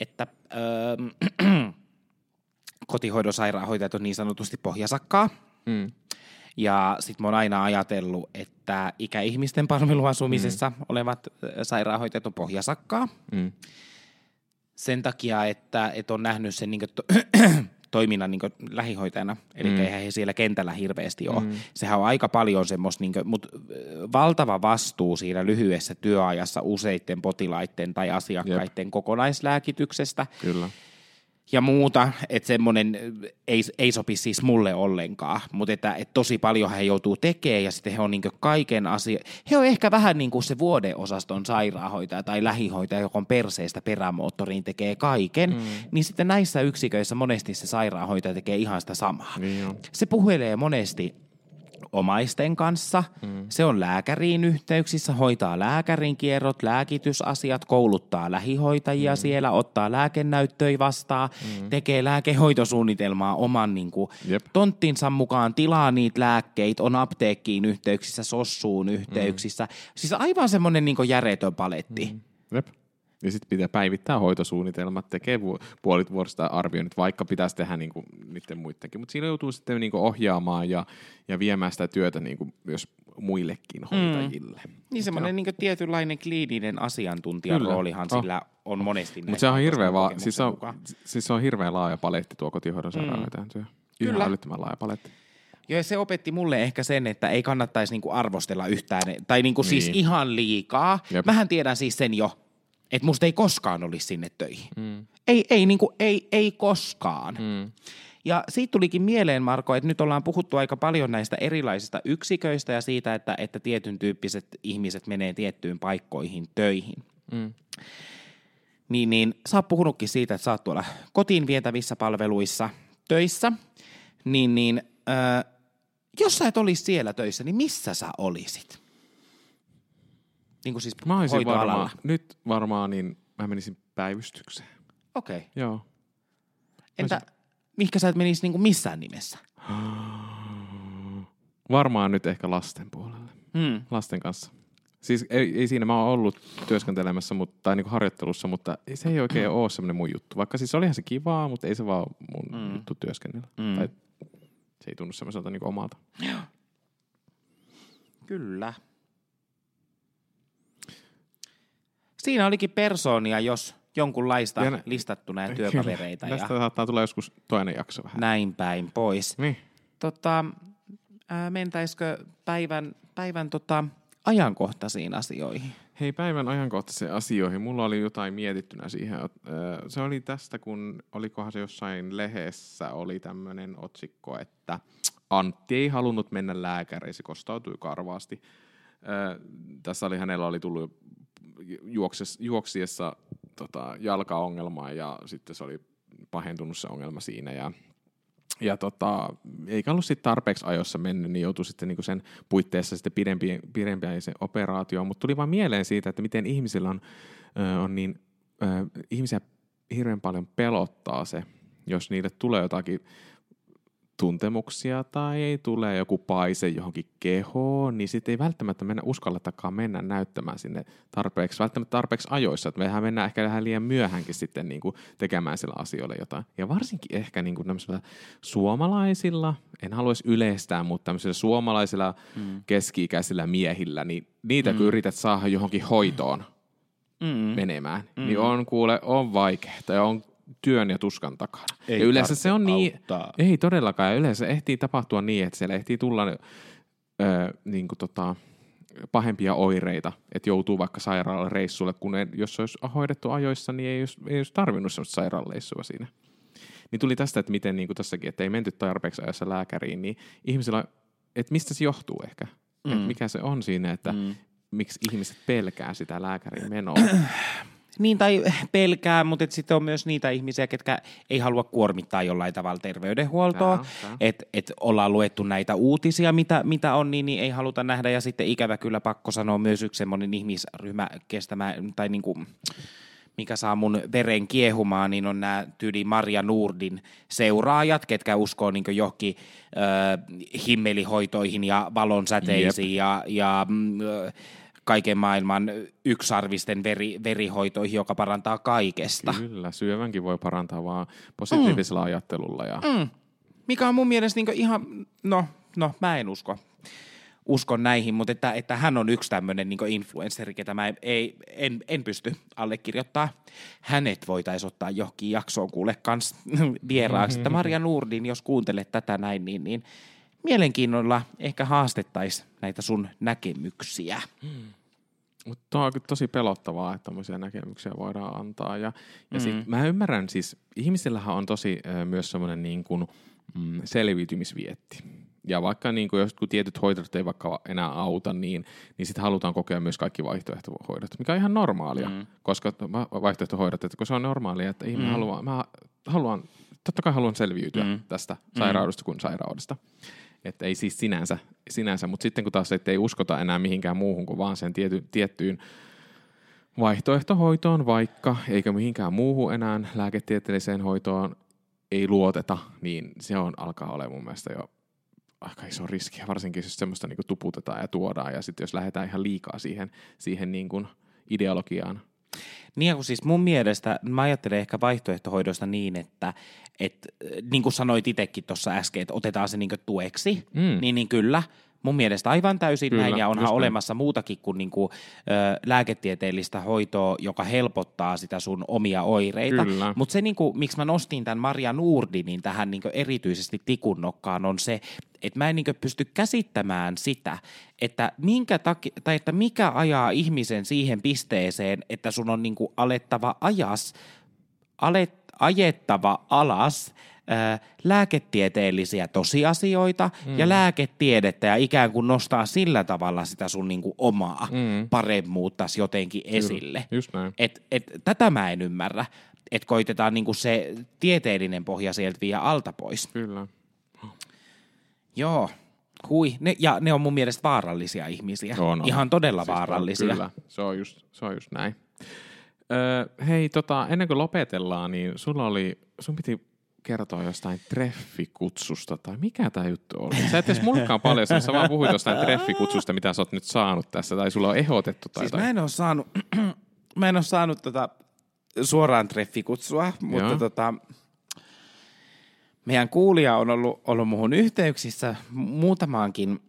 että ähm, kotihoidon sairaanhoitajat on niin sanotusti pohjasakkaa. Hmm. Ja sit mä oon aina ajatellut, että ikäihmisten palveluasumisessa mm. olevat sairaanhoitajat on pohjasakkaa. Hmm. Sen takia, että et on nähnyt sen niin to, toiminnan niin lähihoitajana. Eli Mm. mm. eihän he siellä kentällä hirveästi ole. Mm. Mm. Sehän on aika paljon semmoista, niin mutta valtava vastuu siinä lyhyessä työajassa useitten potilaiden tai asiakkaiden kokonaislääkityksestä Kyllä. Ja muuta, että semmoinen ei, ei sopi siis mulle ollenkaan, mutta että, että tosi paljon he joutuu tekemään ja sitten he on niin kaiken asia, he on ehkä vähän niin kuin se vuodeosaston sairaanhoitaja tai lähihoitaja, joka on perseestä perämoottoriin tekee kaiken, mm. niin sitten näissä yksiköissä monesti se sairaanhoitaja tekee ihan sitä samaa. Niin on. Se puhelee monesti omaisten kanssa, mm. se on lääkäriin yhteyksissä, hoitaa lääkärin kierrot, lääkitysasiat, kouluttaa lähihoitajia mm. siellä, ottaa lääkenäyttöjä vastaan, mm. tekee lääkehoitosuunnitelmaa oman niin kuin, Jep. tonttinsa mukaan, tilaa niitä lääkkeitä, on apteekkiin yhteyksissä, sossuun yhteyksissä. Mm. Siis aivan semmoinen niin järjetön paletti. Mm. Jep. Ja sitten pitää päivittää hoitosuunnitelmat, tekee puolit vuodesta arvioinnit, vaikka pitäisi tehdä niinku niiden muidenkin. Mutta siinä joutuu sitten niinku ohjaamaan ja, ja viemään sitä työtä niinku myös muillekin hoitajille. Niin semmoinen niin tietynlainen kliininen asiantuntijan Kyllä. roolihan Oh. sillä on monesti. Mutta se on, näiden hirveä va- siis, on, mukaan. siis on hirveän laaja paletti tuo kotihoidon sairaanhoitajan työ. Ihan Kyllä. älyttömän laaja paletti. Joo, ja se opetti mulle ehkä sen, että ei kannattaisi niinku arvostella yhtään, tai niinku siis Niin. ihan liikaa. Jep. Mähän tiedän siis sen jo, että musta ei koskaan olisi sinne töihin. Mm. Ei, ei, niinku, ei, ei koskaan. Mm. Ja siitä tulikin mieleen, Marko, että nyt ollaan puhuttu aika paljon näistä erilaisista yksiköistä ja siitä, että, että tietyn tyyppiset ihmiset menee tiettyyn paikkoihin töihin. Mm. Niin, niin sä oot puhunutkin siitä, että sä oot tuolla kotiin vietävissä palveluissa töissä, niin, niin äh, jos sä et olisi siellä töissä, niin missä sä olisit? Niin kuin siis Mä olisin varmaan, nyt varmaan niin mä menisin päivystykseen. Okei. Okay. Joo. Entä mihinkä sä et menisi niin kuin missään nimessä? Varmaan nyt ehkä lasten puolelle. Hmm. Lasten kanssa. Siis ei, ei siinä, mä oon ollut työskentelemässä mutta, tai niinku harjoittelussa, mutta ei- se ei oikein ole semmoinen mun juttu. Vaikka siis olihan se kivaa, mutta ei se vaan mun mm. juttu työskennellä. Mm. Tai se ei tunnu semmoiselta niinku omalta. Kyllä. Siinä olikin persoonia, jos jonkunlaista Ja nä- listattuna ja työkavereita Kyllä. ja Tästä saattaa tulla joskus toinen jakso vähän. näin päin pois. Niin. Tota, ää, mentäisikö päivän, päivän tota, ajankohtaisiin asioihin? Hei, päivän ajankohtaisiin asioihin. Mulla oli jotain mietittynä siihen. Se oli tästä, kun olikohan se jossain lehdessä oli tämmöinen otsikko, että Antti ei halunnut mennä lääkäriin, se kostautui karvaasti. Tässä oli, hänellä oli tullut juokses, juoksiessa tota, jalkaongelmaa ja sitten se oli pahentunut se ongelma siinä ja ja tota, eikä ollut sitten tarpeeksi ajoissa mennyt, niin joutui sitten niinku sen puitteissa sitten pidempi, pidempiä se operaatio. Mutta tuli vaan mieleen siitä, että miten ihmisillä on, on niin, ihmisiä hirveän paljon pelottaa se, jos niille tulee jotakin tuntemuksia tai ei tule joku paise johonkin kehoon, niin sitten ei välttämättä mennä uskalletakaan mennä näyttämään sinne tarpeeksi, välttämättä tarpeeksi ajoissa. Että mehän mennään ehkä vähän liian myöhänkin sitten niin kuin tekemään sillä asioilla jotain. Ja varsinkin ehkä niin kuin suomalaisilla, en haluaisi yleistää, mutta tämmöisillä suomalaisilla mm. keski-ikäisillä miehillä, niin niitä mm. kun yrität saada johonkin hoitoon Mm. menemään, mm. niin on kuule, on vaikeaa ja on työn ja tuskan takana. Ei ja yleensä se on niin, auttaa. ei todellakaan, ja yleensä ehtii tapahtua niin, että siellä ehtii tulla ö, niin kuin tota, pahempia oireita, että joutuu vaikka sairaalan reissulle, kun ei, jos olisi hoidettu ajoissa, niin ei olisi, ei olisi tarvinnut sellaista sairaalareissua siinä. Niin tuli tästä, että miten niin kuin tässäkin, että ei menty tarpeeksi ajassa lääkäriin, niin ihmisillä, että mistä se johtuu ehkä? Mm. Että mikä se on siinä, että mm. miksi ihmiset pelkää sitä lääkäriin menoa? Niin, tai pelkää, mutta et sitten on myös niitä ihmisiä, ketkä ei halua kuormittaa jollain tavalla terveydenhuoltoa. Että et ollaan luettu näitä uutisia, mitä, mitä on, niin, niin ei haluta nähdä. Ja sitten ikävä kyllä pakko sanoa myös yksi semmoinen ihmisryhmä kestämään, tai niinku, mikä saa mun veren kiehumaan, niin on nämä tyyli Maria Nurdin seuraajat, ketkä uskoo niin johonkin ö, himmelihoitoihin ja valonsäteisiin ja, ja mm, ö, kaiken maailman yksarvisten veri, verihoitoihin, joka parantaa kaikesta. Kyllä, syövänkin voi parantaa vaan positiivisella mm. ajattelulla. Ja, mm. Mikä on mun mielestä niin ihan, no, no mä en usko, usko näihin, mutta että, että hän on yksi tämmöinen niin influensseri, ketä mä ei, en, en pysty allekirjoittaa. Hänet voitaisiin ottaa johonkin jaksoon kuule kans vieraaksi. Että Maria Nurdin, jos kuuntelet tätä näin, niin, niin mielenkiinnolla ehkä haastettaisiin näitä sun näkemyksiä. Mutta on kyllä tosi pelottavaa, että tämmöisiä näkemyksiä voidaan antaa. Ja, ja mm. sit, mä ymmärrän siis, ihmisillähän on tosi ö, myös semmoinen niin kuin, mm, selviytymisvietti. Ja vaikka niin kuin jotkut tietyt hoidot ei vaikka enää auta, niin, niin sitten halutaan kokea myös kaikki vaihtoehtohoidot, mikä on ihan normaalia, mm. koska va- vaihtoehtohoidot, että kun se on normaalia, että ihminen mm. haluaa, mä haluan, totta kai haluan selviytyä mm. tästä sairaudesta kuin sairaudesta. Että ei siis sinänsä, sinänsä mutta sitten kun taas ei uskota enää mihinkään muuhun kuin vaan sen tiety, tiettyyn vaihtoehtohoitoon vaikka, eikä mihinkään muuhun enää lääketieteelliseen hoitoon ei luoteta, niin se on alkaa olemaan mun mielestä jo aika iso riski, varsinkin jos semmoista niin tuputetaan ja tuodaan, ja sitten jos lähdetään ihan liikaa siihen, siihen niin kuin ideologiaan. Niin kun siis mun mielestä, mä ajattelen ehkä vaihtoehtohoidosta niin, että et, niin kuin sanoit itsekin tuossa äsken, että otetaan se niin tueksi, Mm. niin, niin kyllä, mun mielestä aivan täysin Kyllä, näin, ja onhan just näin. olemassa muutakin kuin, niin kuin ö, lääketieteellistä hoitoa, joka helpottaa sitä sun omia oireita. Mutta se, niin kuin, miksi mä nostin tämän Maria Nurdinin tähän niin kuin erityisesti tikunnokkaan, on se, että mä en niin pysty käsittämään sitä, että, minkä taki, tai että mikä ajaa ihmisen siihen pisteeseen, että sun on niin kuin alettava ajas, alet, ajettava alas ää, lääketieteellisiä tosiasioita mm. ja lääketiedettä ja ikään kuin nostaa sillä tavalla sitä sun niin kuin omaa mm. paremmuutta jotenkin esille. Just näin. Et, et, tätä mä en ymmärrä, että koitetaan niinku se tieteellinen pohja sieltä viedä alta pois. Kyllä. Joo, Hui, ne, ja ne on mun mielestä vaarallisia ihmisiä. On, on. Ihan todella Siis vaarallisia. Kyllä, se on just, se on just näin. Öö, hei, tota, ennen kuin lopetellaan, niin sulla oli, sun piti kertoa jostain treffikutsusta, tai mikä tämä juttu oli? Sä et edes mullekaan paljon, sä vaan puhuit jostain treffikutsusta, mitä sä oot nyt saanut tässä, tai sulla on ehdotettu tai Siis jotain. mä en ole saanut, mä en ole saanut tota suoraan treffikutsua, mutta Joo. tota, meidän kuulija on ollut, ollut muuhun yhteyksissä muutamaankin,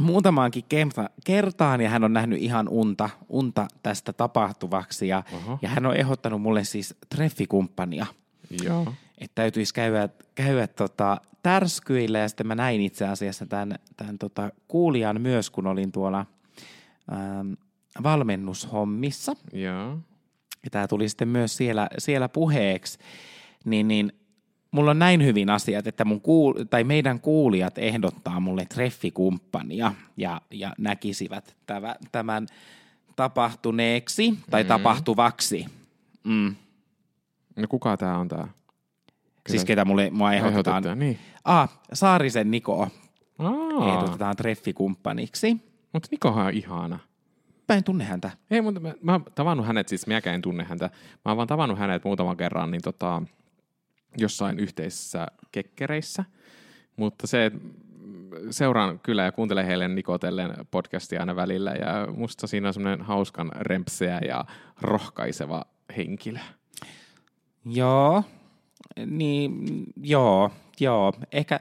muutamaankin kerta, kertaan ja hän on nähnyt ihan unta, unta tästä tapahtuvaksi ja, Oho. ja hän on ehdottanut mulle siis treffikumppania, Joo. että täytyisi käydä, käydä tota, tärskyillä ja sitten mä näin itse asiassa tämän, tämän tota, kuulijan myös, kun olin tuolla ähm, valmennushommissa Joo. ja tämä tuli sitten myös siellä, siellä puheeksi, niin, niin mulla on näin hyvin asiat, että mun kuul- tai meidän kuulijat ehdottaa mulle treffikumppania ja, ja näkisivät tämän, tämän tapahtuneeksi tai mm. tapahtuvaksi. Mm. No kuka tää on tää? Siis ketä mulle, mua ehdotetaan. Niin. Ah, Saarisen Niko Aa, ehdotetaan treffikumppaniksi. mutta Nikohan on ihana. Mä en tunne häntä. Ei, mutta mä, mä oon tavannut hänet, siis minäkään en tunne häntä. Mä oon vaan tavannut hänet muutaman kerran niin tota, jossain yhteisissä kekkereissä. Mutta se, seuraan kyllä ja kuuntelen heille nikotellen podcastia aina välillä ja musta siinä on semmoinen hauskan rempseä ja rohkaiseva henkilö. Joo, niin joo, joo. Ehkä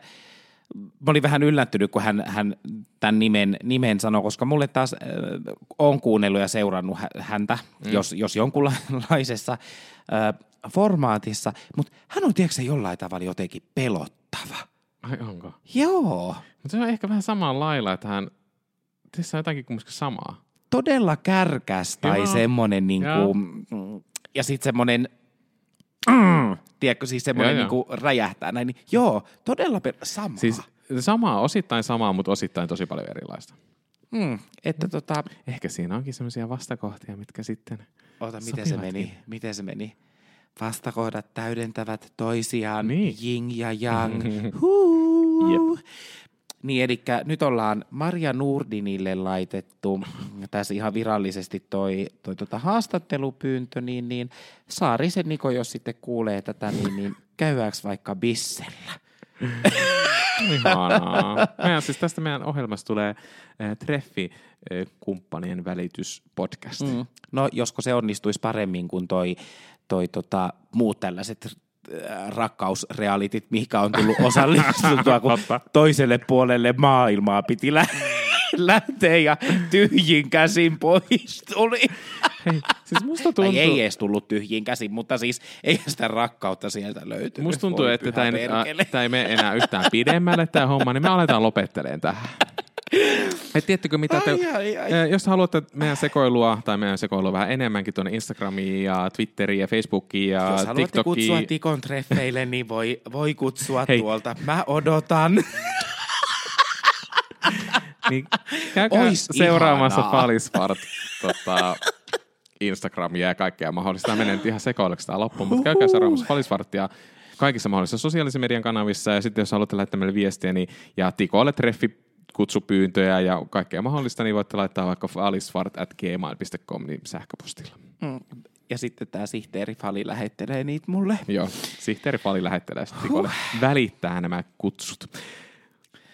mä olin vähän yllättynyt, kun hän, hän tämän nimen, nimen sanoi, koska mulle taas äh, on kuunnellut ja seurannut hä- häntä, mm. jos, jos jonkunlaisessa äh, formaatissa, mutta hän on tiedätkö, jollain tavalla jotenkin pelottava. Ai onko? Joo, Mutta se on ehkä vähän samalla lailla, että hän, tässä on jotakin kumminkin samaa. todella kärkäs tai Joo. semmoinen niin kuin, ja sitten semmoinen, mm, tiedätkö, siis semmoinen Joo, niin joo. kuin räjähtää näin, niin joo, todella pe- sama. Siis samaa, osittain samaa, mutta osittain tosi paljon erilaista. Mm, että tota, Ehkä siinä onkin semmoisia vastakohtia, mitkä sitten... ota, miten se meni? Miten se meni? Vastakohdat täydentävät toisiaan, Niin. jing ja yang. Huu. Niin, eli nyt ollaan Maria Nurdinille laitettu tässä ihan virallisesti toi, toi tota haastattelupyyntö, niin, niin Saarisen Niko, jos sitten kuulee tätä, niin, niin käydäänkö vaikka bissellä? Ihanaa. Meidän, siis tästä meidän ohjelmasta tulee äh, Treffi äh, kumppanien välityspodcast. Mm. No, josko se onnistuisi paremmin kuin toi, toi tota, muut tällaiset rakkausrealitit, mihinkä on tullut osallistuttua, kun toiselle puolelle maailmaa piti lä- lähteä ja tyhjin käsin pois tuli. Hei, siis musta tuntuu, Tai ei edes tullut tyhjin käsin, mutta siis ei sitä rakkautta sieltä löytynyt. musta tuntuu Voi että tämä ei, äh, tää ei mene enää yhtään pidemmälle tämä homma, niin me aletaan lopetteleen tähän. Et tiedättekö mitä te, Ai, ai, ai. jos haluatte meidän sekoilua, tai meidän sekoilua vähän enemmänkin tuonne Instagramiin ja Twitteriin ja Facebookiin ja Jos haluatte TikTokiin. kutsua Tikon treffeille, niin voi, voi kutsua Hei. tuolta. Mä odotan. Niin käykää Ois seuraamassa ihanaa. Falispart tota, Instagramia ja kaikkea mahdollista. Tämä menee nyt ihan sekoileksi tämä loppuun, mutta käykää seuraamassa Falispartia kaikissa mahdollisissa sosiaalisen median kanavissa. Ja sitten jos haluatte laittaa meille viestiä niin, ja Tikolle treffi kutsupyyntöjä ja kaikkea mahdollista, niin voitte laittaa vaikka falisfart at gmail.com niin sähköpostilla. Mm. Ja sitten tämä sihteeri Fali lähettelee niitä mulle. Joo, sihteeri Fali lähettelee sitten Tikolle välittää nämä kutsut.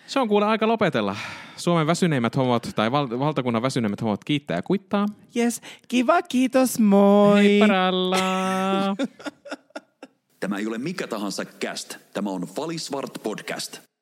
Se on kuule aika lopetella. Suomen väsyneimmät homot tai val- valtakunnan väsyneimmät homot kiittää ja kuittaa. Yes, kiva, kiitos, moi. Heipparalla! Tämä ei ole mikä tahansa cast. Tämä on Falisvart podcast.